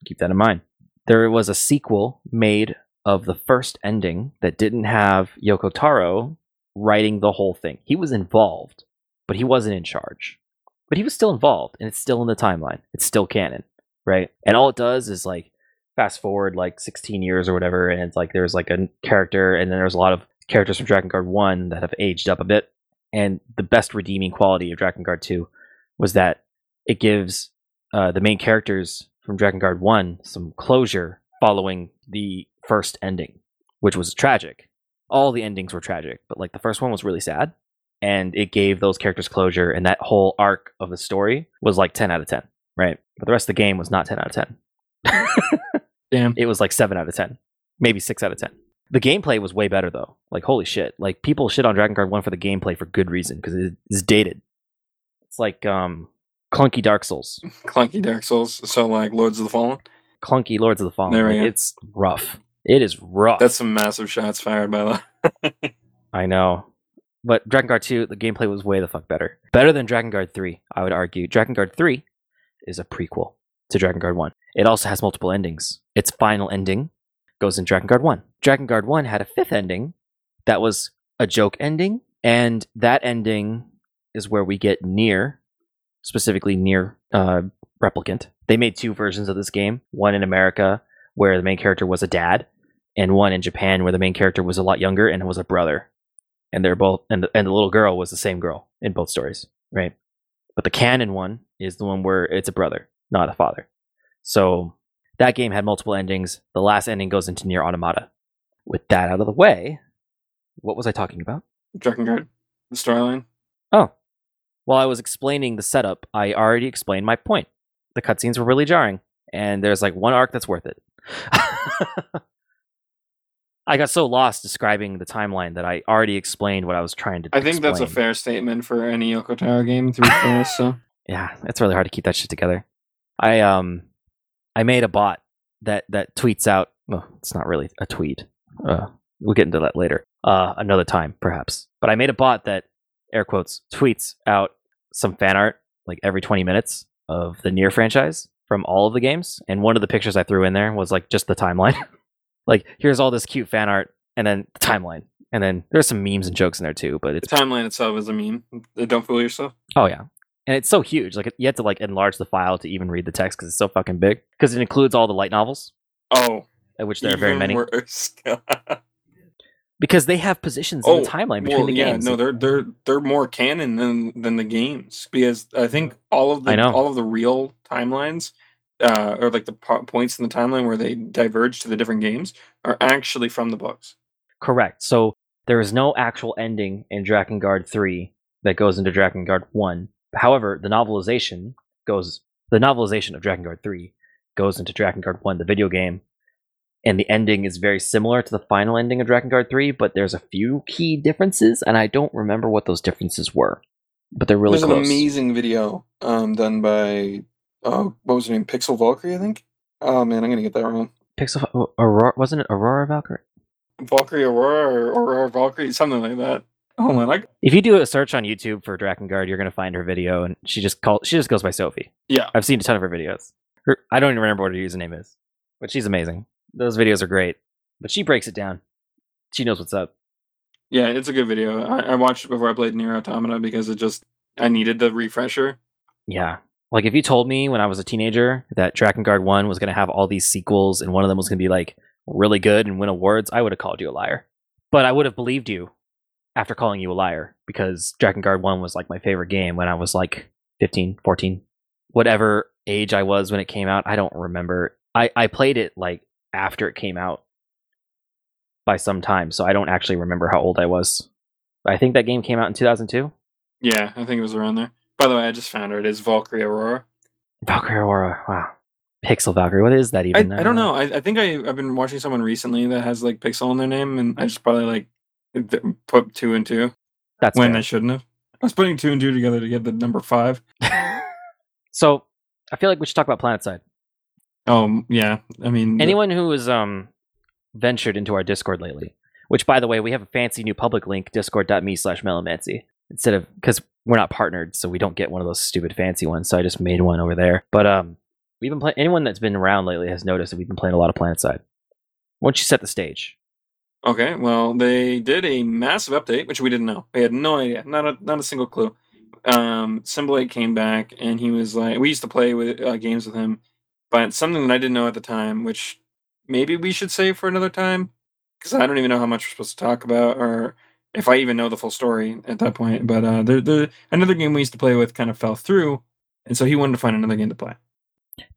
Keep that in mind. There was a sequel made of the first ending that didn't have Yoko Taro writing the whole thing. He was involved, but he wasn't in charge. But he was still involved, and it's still in the timeline. It's still canon, right? And all it does is like fast forward like 16 years or whatever, and it's like there's like a character, and then there's a lot of characters from Drakengard 1 that have aged up a bit. And the best redeeming quality of Drakengard 2 was that it gives uh, the main characters from Drakengard 1 some closure following the first ending, which was tragic. All the endings were tragic, but like the first one was really sad. And it gave those characters closure, and that whole arc of the story was like 10 out of 10, right? But the rest of the game was not 10 out of 10. Damn. it was like 7 out of 10, maybe 6 out of 10. The gameplay was way better though. Like holy shit. Like people shit on Drakengard 1 for the gameplay for good reason because it is dated. It's like um clunky Dark Souls, Clunky Dark Souls. So like Lords of the Fallen. clunky Lords of the Fallen. There we Like, go. it's rough. It is rough. That's some massive shots fired by that. I know. But Drakengard 2, the gameplay was way the fuck better. Better than Drakengard 3, I would argue. Drakengard 3 is a prequel to Drakengard 1. It also has multiple endings. Its final ending goes in Drakengard 1. Drakengard 1 had a fifth ending that was a joke ending, and that ending is where we get Nier, specifically Nier uh, Replicant. They made two versions of this game one in America, where the main character was a dad, and one in Japan, where the main character was a lot younger and was a brother and they're both and the, and the little girl was the same girl in both stories, right? But the canon one is the one where it's a brother, not a father. So that game had multiple endings. The last ending goes into Nier Automata. With that out of the way, what was I talking about? Drakengard. The storyline. Oh, while I was explaining the setup, I already explained my point. The cutscenes were really jarring, and there's like one arc that's worth it. I got so lost describing the timeline that I already explained what I was trying to. Do. I think that's a fair statement for any Yoko Taro game, to be fair. So yeah, it's really hard to keep that shit together. I um I made a bot that that tweets out well, it's not really a tweet. Uh we'll get into that later. Uh another time perhaps. But I made a bot that air quotes tweets out some fan art like every 20 minutes of the Nier franchise from all of the games and one of the pictures I threw in there was like just the timeline. like here's all this cute fan art and then the timeline. And then there's some memes and jokes in there too, but the timeline itself is a meme. Uh, Don't fool yourself. Oh yeah, and it's so huge. Like you have to like enlarge the file to even read the text because it's so fucking big. Because it includes all the light novels, Oh, which there are very many. Because they have positions in oh, the timeline between well, the yeah, games. no, they're they're they're more canon than than the games because I think all of the all of the real timelines. Uh, or like the po- points in the timeline where they diverge to the different games are actually from the books. Correct. So there is no actual ending in Drakengard three that goes into Drakengard one. However, the novelization goes. The novelization of Drakengard three goes into Drakengard one, the video game, and the ending is very similar to the final ending of Drakengard 3, but there's a few key differences, and I don't remember what those differences were. But they're really There's close. an amazing video um, done by uh, what was her name? Pixel Valkyrie, I think. Oh man, I'm gonna get that wrong. Pixel Aurora wasn't it Aurora Valkyrie? Valkyrie Aurora or Aurora Valkyrie, something like that. Oh, Hold on, I, If you do a search on YouTube for Drakengard, you're gonna find her video, and she just call she just goes by Sophie. yeah, I've seen a ton of her videos. Her, I don't even remember what her username is, but she's amazing. Those videos are great, but she breaks it down. She knows what's up. yeah, it's a good video. I, I watched it before I played Nier Automata because it just I needed the refresher. Yeah. Like if you told me when I was a teenager that Drakengard 1 was going to have all these sequels and one of them was going to be like really good and win awards, I would have called you a liar. But I would have believed you after calling you a liar because Drakengard 1 was like my favorite game when I was like 15, 14, whatever age I was when it came out. I don't remember. I, I played it like after it came out by some time, so I don't actually remember how old I was. I think that game came out in 2002. Yeah, I think it was around there. By the way, I just found her. It is Valkyrie Aurora. Valkyrie Aurora. Wow. Pixel Valkyrie. What is that even? I don't know. I, I think I, I've been watching someone recently that has like Pixel in their name, and I just probably like put two and two That's when fair. I shouldn't have. I was putting two and two together to get the number five. so I feel like we should talk about PlanetSide. Oh yeah, I mean, the- Anyone who has um ventured into our Discord lately, which by the way, we have a fancy new public link, discord.me slash melomancy. Instead of because we're not partnered, so we don't get one of those stupid fancy ones. So I just made one over there. But um we've been playing anyone that's been around lately has noticed that we've been playing a lot of PlanetSide. Don't you set the stage? Okay, well, they did a massive update, which we didn't know. We had no idea, not a not a single clue. Um, Symbolite came back, and he was like, we used to play with uh, games with him, but something that I didn't know at the time, which maybe we should save for another time, because I don't even know how much we're supposed to talk about, or if I even know the full story at that point. But uh, the the another game we used to play with kind of fell through, and so he wanted to find another game to play.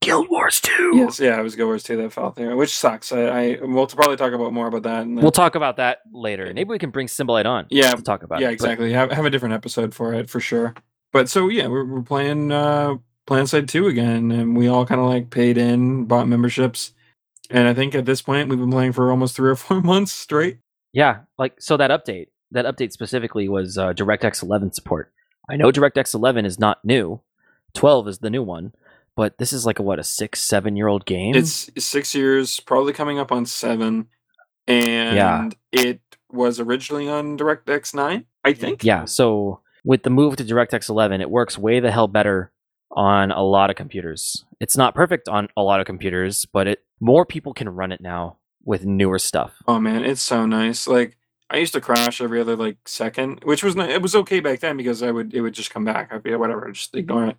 Guild Wars 2. Yes, yeah, it was Guild Wars 2 that fell through, which sucks. I, I we'll probably talk about more about that. the- We'll talk about that later. Maybe we can bring Symbolite on. Yeah, to talk about yeah, it. But- exactly. Have have a different episode for it for sure. But so yeah, we're we're playing uh Side 2 again, and we all kind of like paid in, bought memberships, and I think at this point we've been playing for almost three or four months straight. Yeah, like so that update, that update specifically was uh, DirectX 11 support. I know DirectX 11 is not new. 12 is the new one, but this is like a what a 6 7 year old game. It's six years, probably coming up on seven, and it was originally on DirectX 9, I think. yeah, so with the move to DirectX 11, it works way the hell better on a lot of computers. It's not perfect on a lot of computers, but it more people can run it now with newer stuff. Oh man, it's so nice. Like I used to crash every other like second, which was not, it was okay back then because I would it would just come back. I'd be whatever, just ignore it.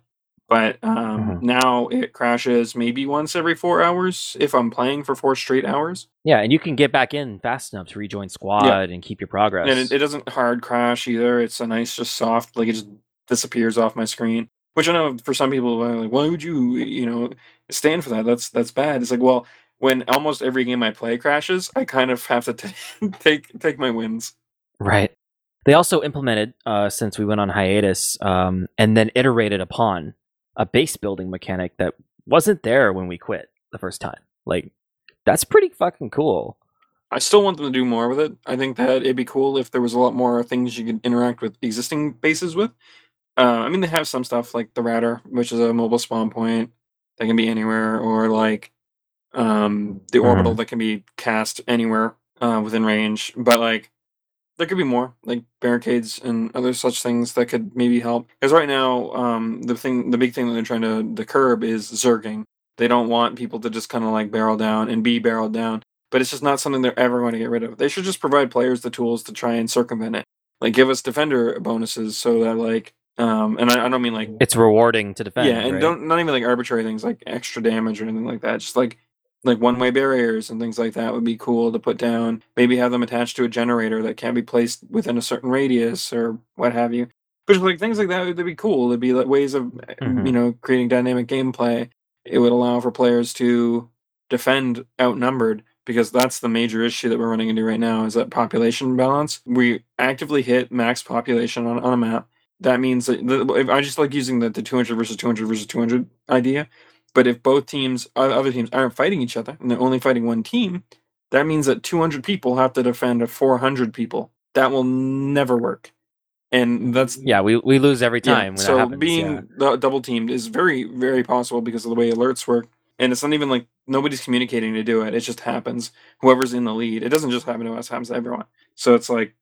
But um, Mhm. now it crashes maybe once every four hours if I'm playing for four straight hours, Yeah, and you can get back in fast enough to rejoin squad and keep your progress. and it, it doesn't hard crash either. It's a nice, just soft, like it just disappears off my screen. Which I know for some people are like, why would you, you know, stand for that? That's that's bad. It's like, well, when almost every game I play crashes, I kind of have to ta- take take my wins. Right. They also implemented, uh, since we went on hiatus, um, and then iterated upon a base building mechanic that wasn't there when we quit the first time. Like, that's pretty fucking cool. I still want them to do more with it. I think that it'd be cool if there was a lot more things you could interact with existing bases with. Uh, I mean, they have some stuff like the router, which is a mobile spawn point that can be anywhere, or like um, the orbital that can be cast anywhere uh, within range. But like, there could be more, like barricades and other such things that could maybe help. Because right now, um, the thing, the big thing that they're trying to the curb is zerging. They don't want people to just kind of like barrel down and be barreled down but it's just not something they're ever going to get rid of. They should just provide players the tools to try and circumvent it. Like give us defender bonuses so that like um and I, I don't mean like It's rewarding to defend. yeah, and right? don't not even like arbitrary things like extra damage or anything like that. Just like like one way barriers and things like that would be cool to put down. Maybe have them attached to a generator that can't be placed within a certain radius or what have you. But like things like that would be cool. It'd be like ways of Mhm. you know creating dynamic gameplay. It would allow for players to defend outnumbered because that's the major issue that we're running into right now is that population balance. We actively hit max population on, on a map. That means that the, I just like using the, the 200 versus 200 versus 200 idea. But if both teams, other teams, aren't fighting each other and they're only fighting one team, that means that 200 people have to defend 400 people. That will never work. And that's Yeah, we, we lose every yeah, time when so happens. being yeah. double teamed is very, very possible because of the way alerts work. And it's not even like nobody's communicating to do it. It just happens. Whoever's in the lead. It doesn't just happen to us. It happens to everyone. So it's like,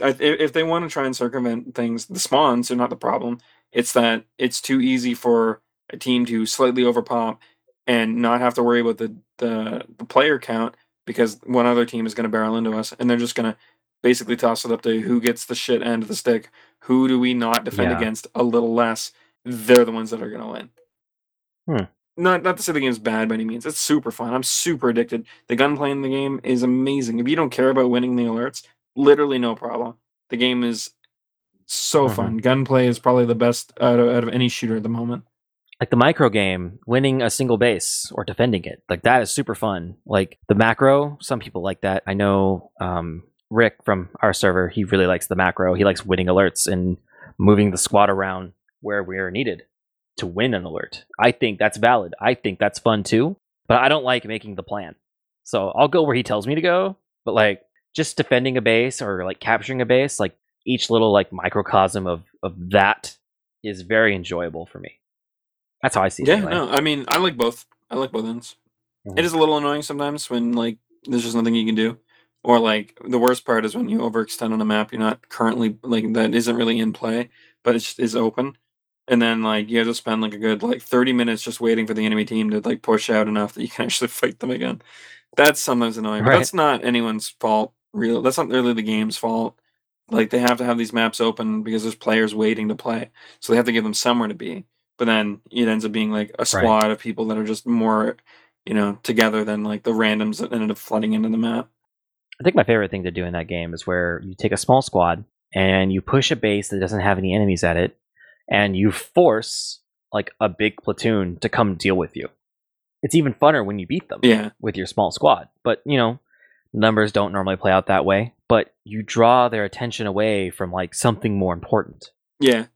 if if they want to try and circumvent things, the spawns are not the problem. It's that it's too easy for a team to slightly overpop and not have to worry about the the, the player count because one other team is going to barrel into us and they're just going to basically toss it up to who gets the shit end of the stick. Who do we not defend Yeah. against a little less? They're the ones that are going to win. Hmm. Not not to say the game's bad by any means. It's super fun. I'm super addicted. The gunplay in the game is amazing. If you don't care about winning the alerts, literally no problem. The game is so Mhm. fun. Gunplay is probably the best out of, out of any shooter at the moment. Like the micro game, winning a single base or defending it, like that is super fun. Like the macro, some people like that. I know um, Rick from our server, he really likes the macro. He likes winning alerts and moving the squad around where we are needed to win an alert. I think that's valid. I think that's fun too, but I don't like making the plan. So I'll go where he tells me to go, but like just defending a base or like capturing a base, like each little like microcosm of of that is very enjoyable for me. That's how I see it. Yeah, anyway. no, I mean, I like both. I like both ends. Mhm. It is a little annoying sometimes when like there's just nothing you can do, or like the worst part is when you overextend on a map you're not currently like that isn't really in play, but it's is open, and then like you have to spend like a good like 30 minutes just waiting for the enemy team to like push out enough that you can actually fight them again. That's sometimes annoying, but that's not anyone's fault. Real, that's not really the game's fault. Like they have to have these maps open because there's players waiting to play, so they have to give them somewhere to be. But then it ends up being like a squad of people that are just more, you know, together than like the randoms that ended up flooding into the map. I think my favorite thing to do in that game is where you take a small squad and you push a base that doesn't have any enemies at it, and you force like a big platoon to come deal with you. It's even funner when you beat them Yeah, with your small squad. But you know, numbers don't normally play out that way. But you draw their attention away from like something more important. yeah,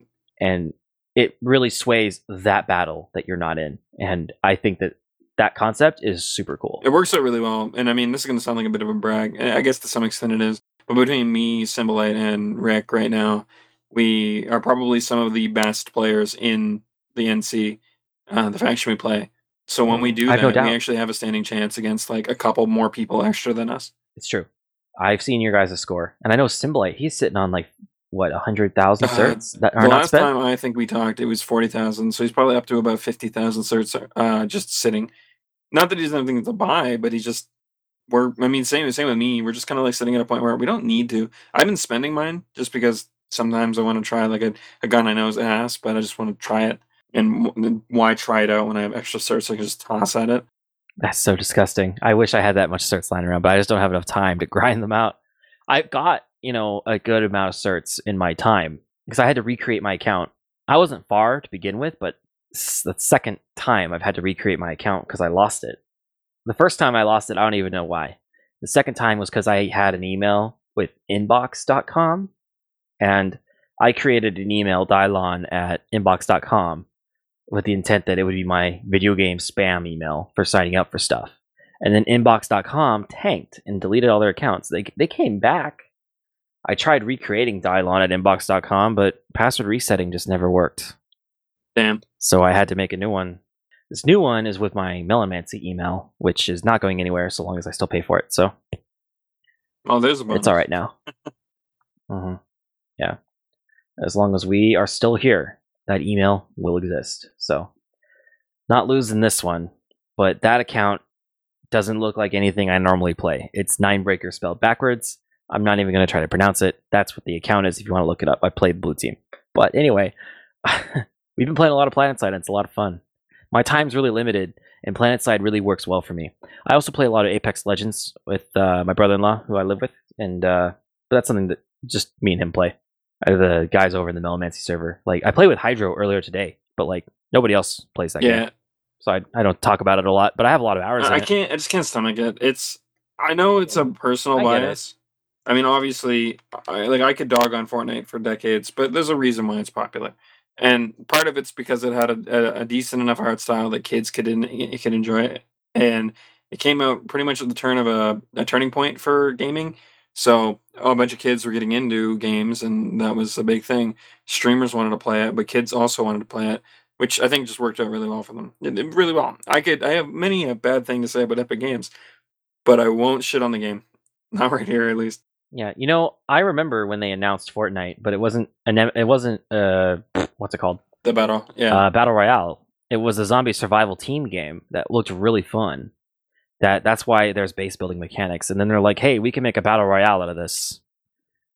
and it really sways that battle that you're not in and i think that that concept is super cool it works out really well. And I mean, this is going to sound like a bit of a brag. I guess to some extent it is. But between me, Symbolite, and Rick right now, we are probably some of the best players in the NC, uh, the faction we play. So when we do that, no we actually have a standing chance against like a couple more people extra than us. it's true i've seen your guys' score and i know symbolite he's sitting on like what 100000 Uh, certs that are the last spent time I think we talked, it was forty thousand. So he's probably up to about fifty thousand certs, uh, just sitting. Not that he doesn't have anything to buy, but he just we're. I mean, same same with me. We're just kind of like sitting at a point where we don't need to. I've been spending mine just because sometimes I want to try like a, a gun I know is ass, but I just want to try it. And why try it out when I have extra certs I can just toss at it? that's so disgusting i wish i had that much certs lying around but i just don't have enough time to grind them out i've got you know a good amount of certs in my time because i had to recreate my account i wasn't far to begin with but the second time i've had to recreate my account because i lost it the first time i lost it i don't even know why the second time was because i had an email with inbox.com and i created an email dylon at inbox.com with the intent that it would be my video game spam email for signing up for stuff. And then inbox.com tanked and deleted all their accounts. They they came back. I tried recreating Dylon at inbox.com, but password resetting just never worked. Damn. So I had to make a new one. This new one is with my Melomancy email, which is not going anywhere so long as I still pay for it. So Oh, there's a bonus. it's all right now. hmm Yeah. As long as we are still here, that email will exist. So, not losing this one, but that account doesn't look like anything I normally play. It's Ninebreaker spelled backwards. I'm not even going to try to pronounce it. That's what the account is if you want to look it up. I played Blue Team. But anyway, we've been playing a lot of PlanetSide and it's a lot of fun. My time's really limited, and PlanetSide really works well for me. I also play a lot of Apex Legends with uh, my brother-in-law, who I live with, and uh, but that's something that just me and him play. The guys over in the Melomancy server, like I played with Hydro earlier today, but like nobody else plays that game, Yeah, so I, I don't talk about it a lot. But I have a lot of hours. I in it. can't. I just can't stomach it. It's. I know it's a personal I bias. I mean, obviously, I, like I could dog on Fortnite for decades, but there's a reason why it's popular, and part of it's because it had a, a, a decent enough art style that kids could in, could enjoy it, and it came out pretty much at the turn of a, a turning point for gaming. So a bunch of kids were getting into games, and that was a big thing. Streamers wanted to play it, but kids also wanted to play it, which I think just worked out really well for them. It, it really well. I could I have many a bad thing to say about Epic Games, but I won't shit on the game. Not right here, at least. Yeah, you know, I remember when they announced Fortnite, but it wasn't an it wasn't uh what's it called? The battle, yeah, Uh, Battle Royale. It was a zombie survival team game that looked really fun. That that's why there's base building mechanics. And then they're like, "Hey, we can make a battle royale out of this."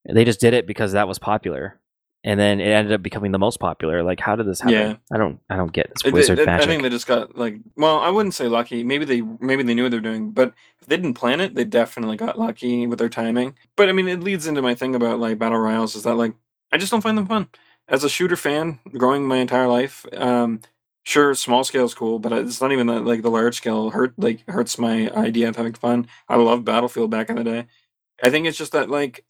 And they just did it because that was popular. And then it ended up becoming the most popular. Like, how did this happen? Yeah. I don't I don't get this It- wizard it- magic. I think they just got like, well, I wouldn't say lucky. Maybe they maybe they knew what they're doing, but if they didn't plan it, they definitely got lucky with their timing. But I mean, it leads into my thing about like battle royales is that like I just don't find them fun. As a shooter fan, growing my entire life, um, sure, small scale is cool, but it's not even that like the large scale hurt like hurts my idea of having fun. I love Battlefield back in the day. I think it's just that like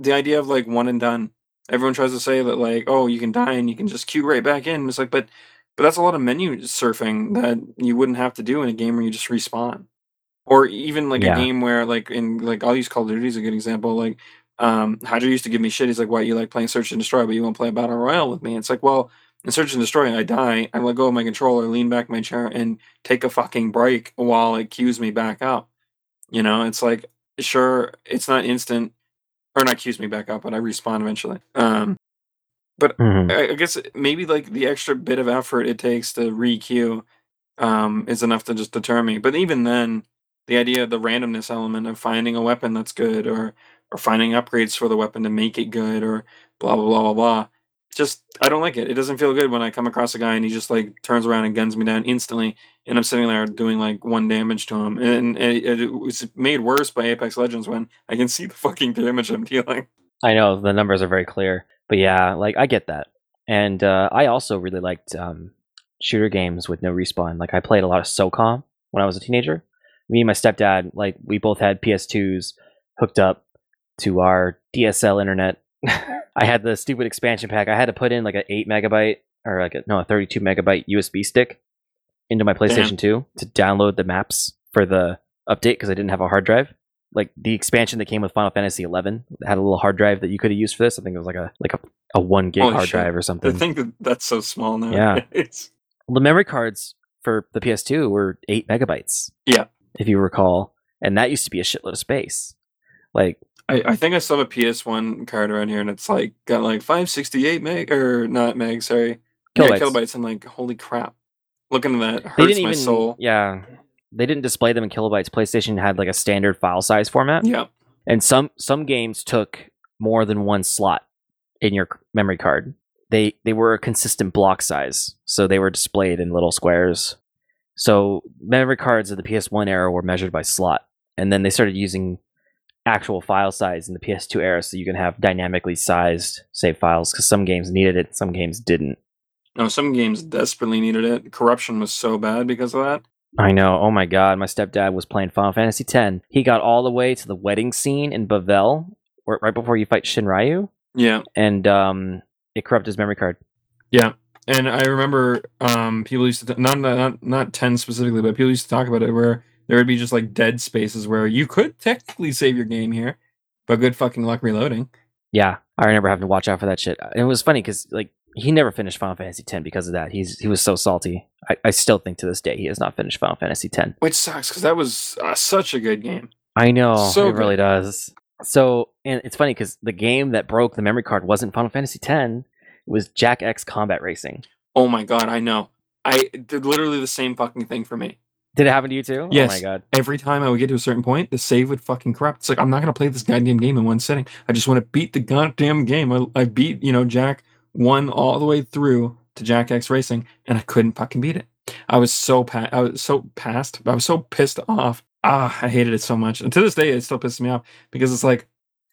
the idea of like one and done. Everyone tries to say that like, oh, you can die and you can just queue right back in. It's like, but but that's a lot of menu surfing that you wouldn't have to do in a game where you just respawn. Or even like Yeah. a game where like in like I'll use Call of Duty as a good example. Like um Hydra used to give me shit. He's like, Why you like playing Search and Destroy, but you won't play a battle royale with me? It's like, well, in Search and Destroy, I die, I let go of my controller, lean back my chair, and take a fucking break while it queues me back up. You know, it's like sure, it's not instant or not queues me back up, but I respawn eventually. Um Mhm. I I guess maybe like the extra bit of effort it takes to re-queue um, is enough to just deter me. But even then, the idea of the randomness element of finding a weapon that's good, or or finding upgrades for the weapon to make it good, or blah blah blah blah blah. Just I don't like it. It doesn't feel good when I come across a guy and he just like turns around and guns me down instantly, and I'm sitting there doing like one damage to him. And it, it was made worse by Apex Legends when I can see the fucking damage I'm dealing. I know the numbers are very clear, but yeah, like I get that, and uh, I also really liked um, shooter games with no respawn. Like I played a lot of SOCOM when I was a teenager. Me and my stepdad, like we both had PS2s hooked up to our DSL internet. I had the stupid expansion pack. I had to put in like an eight megabyte or like a no a thirty two megabyte USB stick into my PlayStation Two to download the maps for the update because I didn't have a hard drive like the expansion that came with Final Fantasy Eleven had a little hard drive that you could have used for this. I think it was like a like a, a one gig Holy hard shit. drive or something. think that that's so small now. Yeah. it's the memory cards for the PS2 were eight megabytes. Yeah. if you recall, and that used to be a shitload of space. Like, I, I think I still have a PS1 card around here, and it's like got like 568 meg or not meg, sorry, yeah, Kilobytes. kilobytes. I'm like, holy crap! Looking at that they hurts didn't my even, soul. yeah, they didn't display them in kilobytes. PlayStation had like a standard file size format, Yeah, and some some games took more than one slot in your memory card. They they were a consistent block size, so they were displayed in little squares. So memory cards of the PS1 era were measured by slot, and then they started using actual file size in the PS2 era, so you can have dynamically sized save files. Because some games needed it, some games didn't. no, some games desperately needed it. Corruption was so bad because of that. I know. Oh my god, my stepdad was playing Final Fantasy X. He got all the way to the wedding scene in Bevelle, right before you fight Shinryu, Yeah, and um, it corrupted his memory card. yeah. And I remember um, people used to not not not ten specifically, but people used to talk about it where there would be just like dead spaces where you could technically save your game here, but good fucking luck reloading. Yeah, I remember having to watch out for that shit. And it was funny because like he never finished Final Fantasy X because of that. He's he was so salty. I, I still think to this day he has not finished Final Fantasy X. Which sucks because that was uh, such a good game. I know So it really does. So and it's funny because the game that broke the memory card wasn't Final Fantasy X. It was Jak X Combat Racing. Oh my god, I know. I did literally the same fucking thing for me. Did it happen to you too? Yes. Oh my god. Every time I would get to a certain point, the save would fucking corrupt. It's like I'm not gonna play this goddamn game in one sitting. I just want to beat the goddamn game. I, I beat you know Jak one all the way through to Jak X Racing, and I couldn't fucking beat it. I was so pa- I was so past. But I was so pissed off. Ah, I hated it so much. And to this day, it still pisses me off because it's like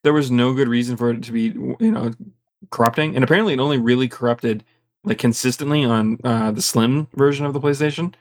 there was no good reason for it to be you know corrupting, and apparently it only really corrupted like consistently on uh, the slim version of the PlayStation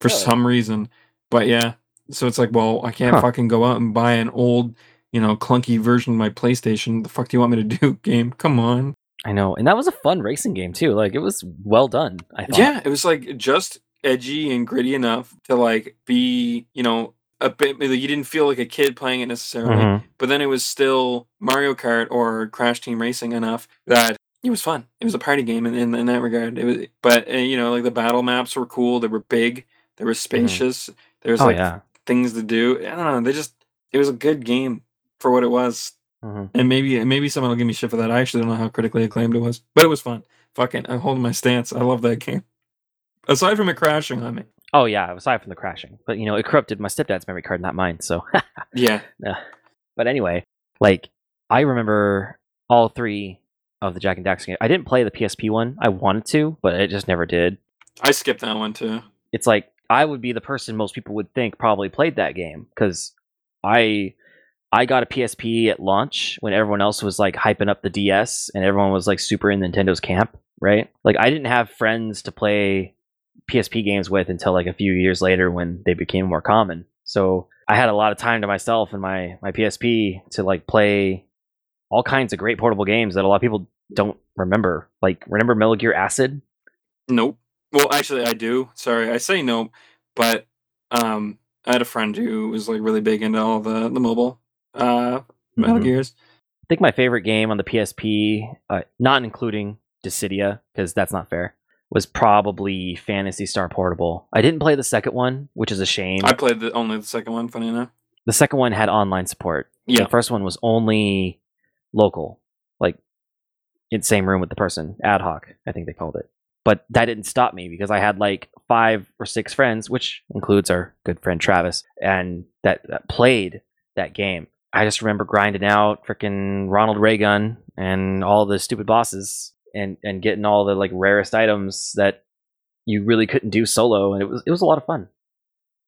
for Really? some reason. But yeah, so it's like, well, I can't Huh. fucking go out and buy an old, you know, clunky version of my PlayStation. The fuck do you want me to do, game? Come on. I know, and that was a fun racing game too. Like it was well done. I thought. Yeah, it was like just edgy and gritty enough to like be, you know, a bit. You didn't feel like a kid playing it necessarily, Mhm. but then it was still Mario Kart or Crash Team Racing enough that it was fun. It was a party game in, in, in that regard. It was, but uh, you know, like the battle maps were cool. They were big. They were spacious. There was Oh like yeah. things to do. I don't know. They just it was a good game for what it was. hmm And maybe maybe someone will give me shit for that. I actually don't know how critically acclaimed it was, but it was fun. Fucking, I'm holding my stance. I love that game. Aside from it crashing on me. Oh yeah. Aside from the crashing, but you know, it corrupted my stepdad's memory card, not mine. So. Yeah. But anyway, like I remember all three of the Jak and Daxter games. I didn't play the PSP one. I wanted to, but it just never did. I skipped that one too. It's like I would be the person most people would think probably played that game because I I got a PSP at launch when everyone else was like hyping up the DS and everyone was like super in Nintendo's camp, right? Like I didn't have friends to play PSP games with until like a few years later when they became more common. So I had a lot of time to myself and my my PSP to like play all kinds of great portable games that a lot of people don't remember. Like remember Metal Gear Acid? Nope. Well, actually, I do. Sorry, I say no, but um, I had a friend who was like really big into all the the mobile uh Metal Mhm. Gears. I think my favorite game on the PSP, uh, not including Dissidia, because that's not fair, was probably Phantasy Star Portable. I didn't play the second one, which is a shame. I played the only the second one. Funny enough. the second one had online support. Yeah. The first one was only local, like in same room with the person, ad hoc, I think they called it. But that didn't stop me because I had like five or six friends, which includes our good friend Travis, and that, that played that game. I just remember grinding out freaking Ronald Raygun and all the stupid bosses and and getting all the like rarest items that you really couldn't do solo and it was it was a lot of fun.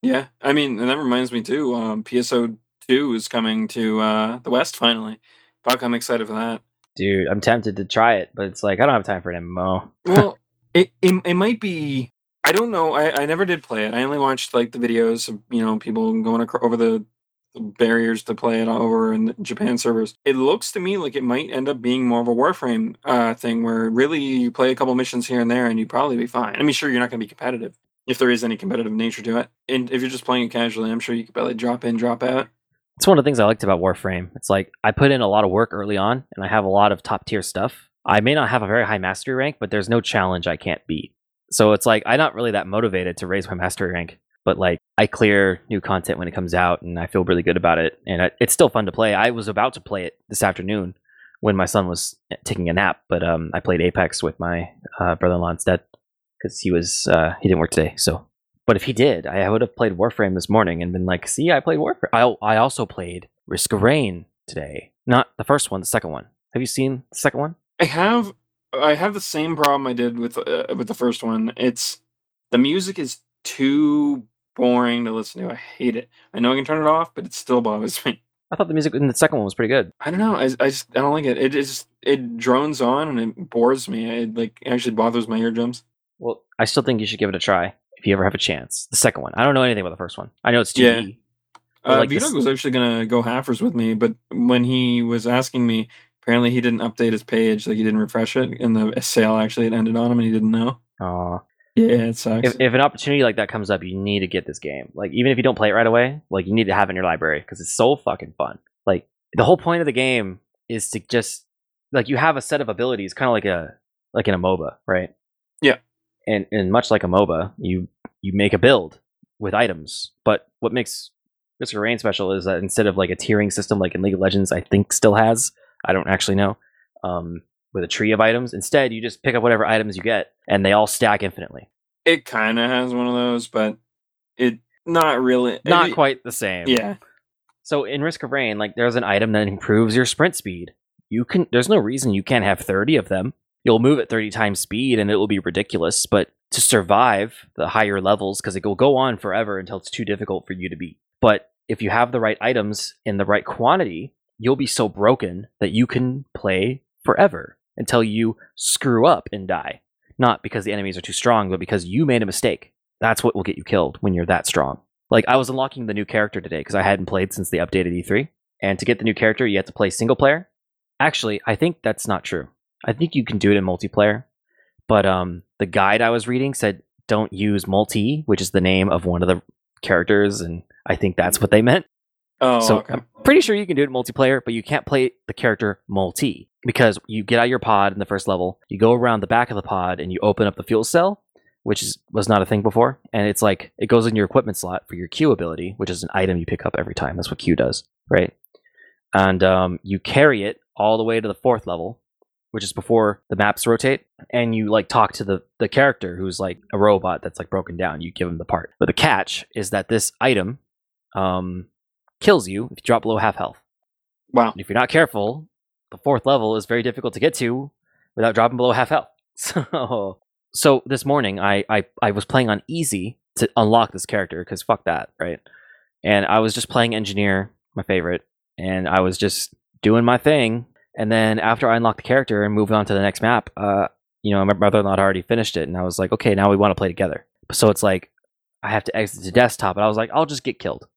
Yeah, I mean, and that reminds me too. Um, PSO two is coming to uh the West finally. Fuck, I'm excited for that. Dude, I'm tempted to try it, but it's like I don't have time for an MMO. Well, it, it it might be. I don't know. I, I never did play it. I only watched like the videos of you know people going acro- over the barriers to play it over in Japan servers. It looks to me like it might end up being more of a Warframe uh, thing, where really you play a couple missions here and there, and you'd probably be fine. I mean, sure, you're not going to be competitive if there is any competitive nature to it, and if you're just playing it casually, I'm sure you could probably drop in, drop out. It's one of the things I liked about Warframe. It's like I put in a lot of work early on and I have a lot of top tier stuff. I may not have a very high mastery rank, but there's no challenge I can't beat. So it's like I'm not really that motivated to raise my mastery rank, but like I clear new content when it comes out and I feel really good about it and I, it's still fun to play. I was about to play it this afternoon when my son was taking a nap, but um I played Apex with my uh, brother-in-law instead cuz he was uh he didn't work today. So but if he did, I would have played Warframe this morning and been like, "See, I played Warframe." I I also played Risk of Rain today. Not the first one, the second one. Have you seen the second one? I have I have the same problem I did with uh, with the first one. It's the music is too boring to listen to. I hate it. I know I can turn it off, but it still bothers me. I thought the music in the second one was pretty good. I don't know. I, I just I don't like it. It just it drones on and it bores me. It like actually bothers my eardrums. Well, I still think you should give it a try if you ever have a chance. The second one. I don't know anything about the first one. I know it's 2D. Yeah. Uh, like Vito this- was actually gonna go halfers with me, but when he was asking me, apparently he didn't update his page, like he didn't refresh it, and the sale actually had ended on him, and he didn't know. Aw. Yeah, it sucks. If, if an opportunity like that comes up, you need to get this game. Like even if you don't play it right away, like you need to have it in your library because it's so fucking fun. Like the whole point of the game is to just like you have a set of abilities, kind of like a like in a MOBA, right? Yeah. And and much like a MOBA, you you make a build with items. But what makes Risk of Rain special is that instead of like a tiering system like in League of Legends, I think still has. I don't actually know. Um, with a tree of items, instead you just pick up whatever items you get, and they all stack infinitely. it kind of has one of those, but it not really. Not it- quite the same. Yeah, So in Risk of Rain, like there's an item that improves your sprint speed. You can there's no reason you can't have 30 of them. You'll move at 30 times speed and it will be ridiculous, but to survive the higher levels cuz it will go on forever until it's too difficult for you to beat. But if you have the right items in the right quantity, you'll be so broken that you can play forever until you screw up and die. Not because the enemies are too strong, but because you made a mistake. That's what will get you killed when you're that strong. Like I was unlocking the new character today because I hadn't played since the updated E3. And to get the new character, you have to play single player. Actually, I think that's not true. I think you can do it in multiplayer, but um, the guide I was reading said don't use multi, which is the name of one of the characters, and I think that's what they meant. Oh, so okay. I'm pretty sure you can do it in multiplayer, but you can't play the character multi because you get out your pod in the first level, you go around the back of the pod, and you open up the fuel cell, which is was not a thing before, and it's like it goes in your equipment slot for your Q ability, which is an item you pick up every time. That's what Q does, right? And um, you carry it all the way to the fourth level, which is before the maps rotate, and you like talk to the the character who's like a robot that's like broken down. You give him the part, but the catch is that this item um, kills you if you drop below half health. Wow. And if you're not careful, the fourth level is very difficult to get to without dropping below half health. So, so this morning I I, I was playing on easy to unlock this character because fuck that, right? And I was just playing engineer, my favorite, and I was just doing my thing. And then after I unlocked the character and moved on to the next map, uh, you know, my brother-in-law had already finished it, and I was like, okay, now we want to play together. So it's like I have to exit the desktop, and I was like, I'll just get killed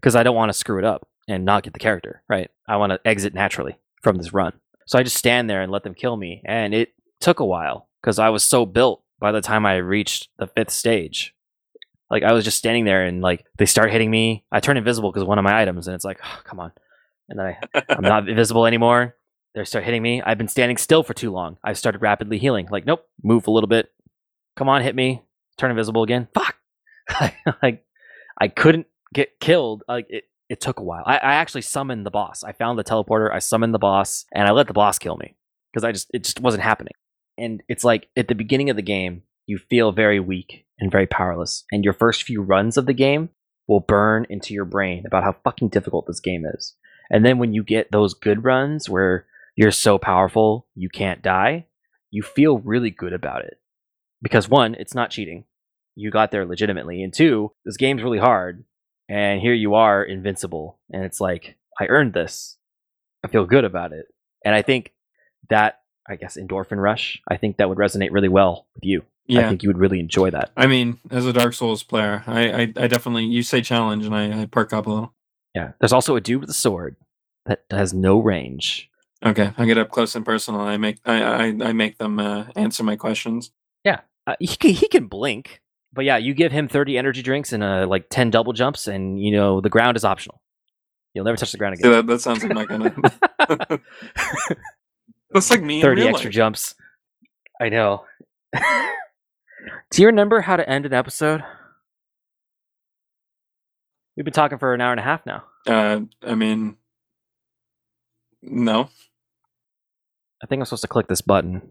because I don't want to screw it up and not get the character, right? I want to exit naturally from this run. So I just stand there and let them kill me. And it took a while because I was so built by the time I reached the fifth stage. Like I was just standing there and like they start hitting me. I turn invisible because one of my items, and it's like, oh, come on. And then I, I'm not invisible anymore. They start hitting me. I've been standing still for too long. I started rapidly healing. Like, nope, move a little bit. Come on, hit me. Turn invisible again. Fuck. like, I couldn't get killed. Like, it, it took a while. I, I actually summoned the boss. I found the teleporter. I summoned the boss, and I let the boss kill me because I just it just wasn't happening. And it's like at the beginning of the game, you feel very weak and very powerless, and your first few runs of the game will burn into your brain about how fucking difficult this game is. And then when you get those good runs where you're so powerful you can't die, you feel really good about it. Because one, it's not cheating. You got there legitimately. And two, this game's really hard. And here you are, invincible. And it's like, I earned this. I feel good about it. And I think that, I guess, endorphin rush, I think that would resonate really well with you. yeah. I think you would really enjoy that. I mean, as a Dark Souls player, I, I, I definitely you say challenge and I, I perk up a little. Yeah. There's also a dude with a sword that has no range. Okay, I get up close and personal. I make I I, I make them uh, answer my questions. Uh, he can, he can blink, but yeah, you give him 30 energy drinks and uh, like 10 double jumps, and you know the ground is optional. You'll never touch the ground Yeah, again. that, that sounds like my kind of. That's like me. in 30 real extra life. jumps. I know. Do you remember how to end an episode? We've been talking for an hour and a half now. Uh, I mean, no. I think I'm supposed to click this button.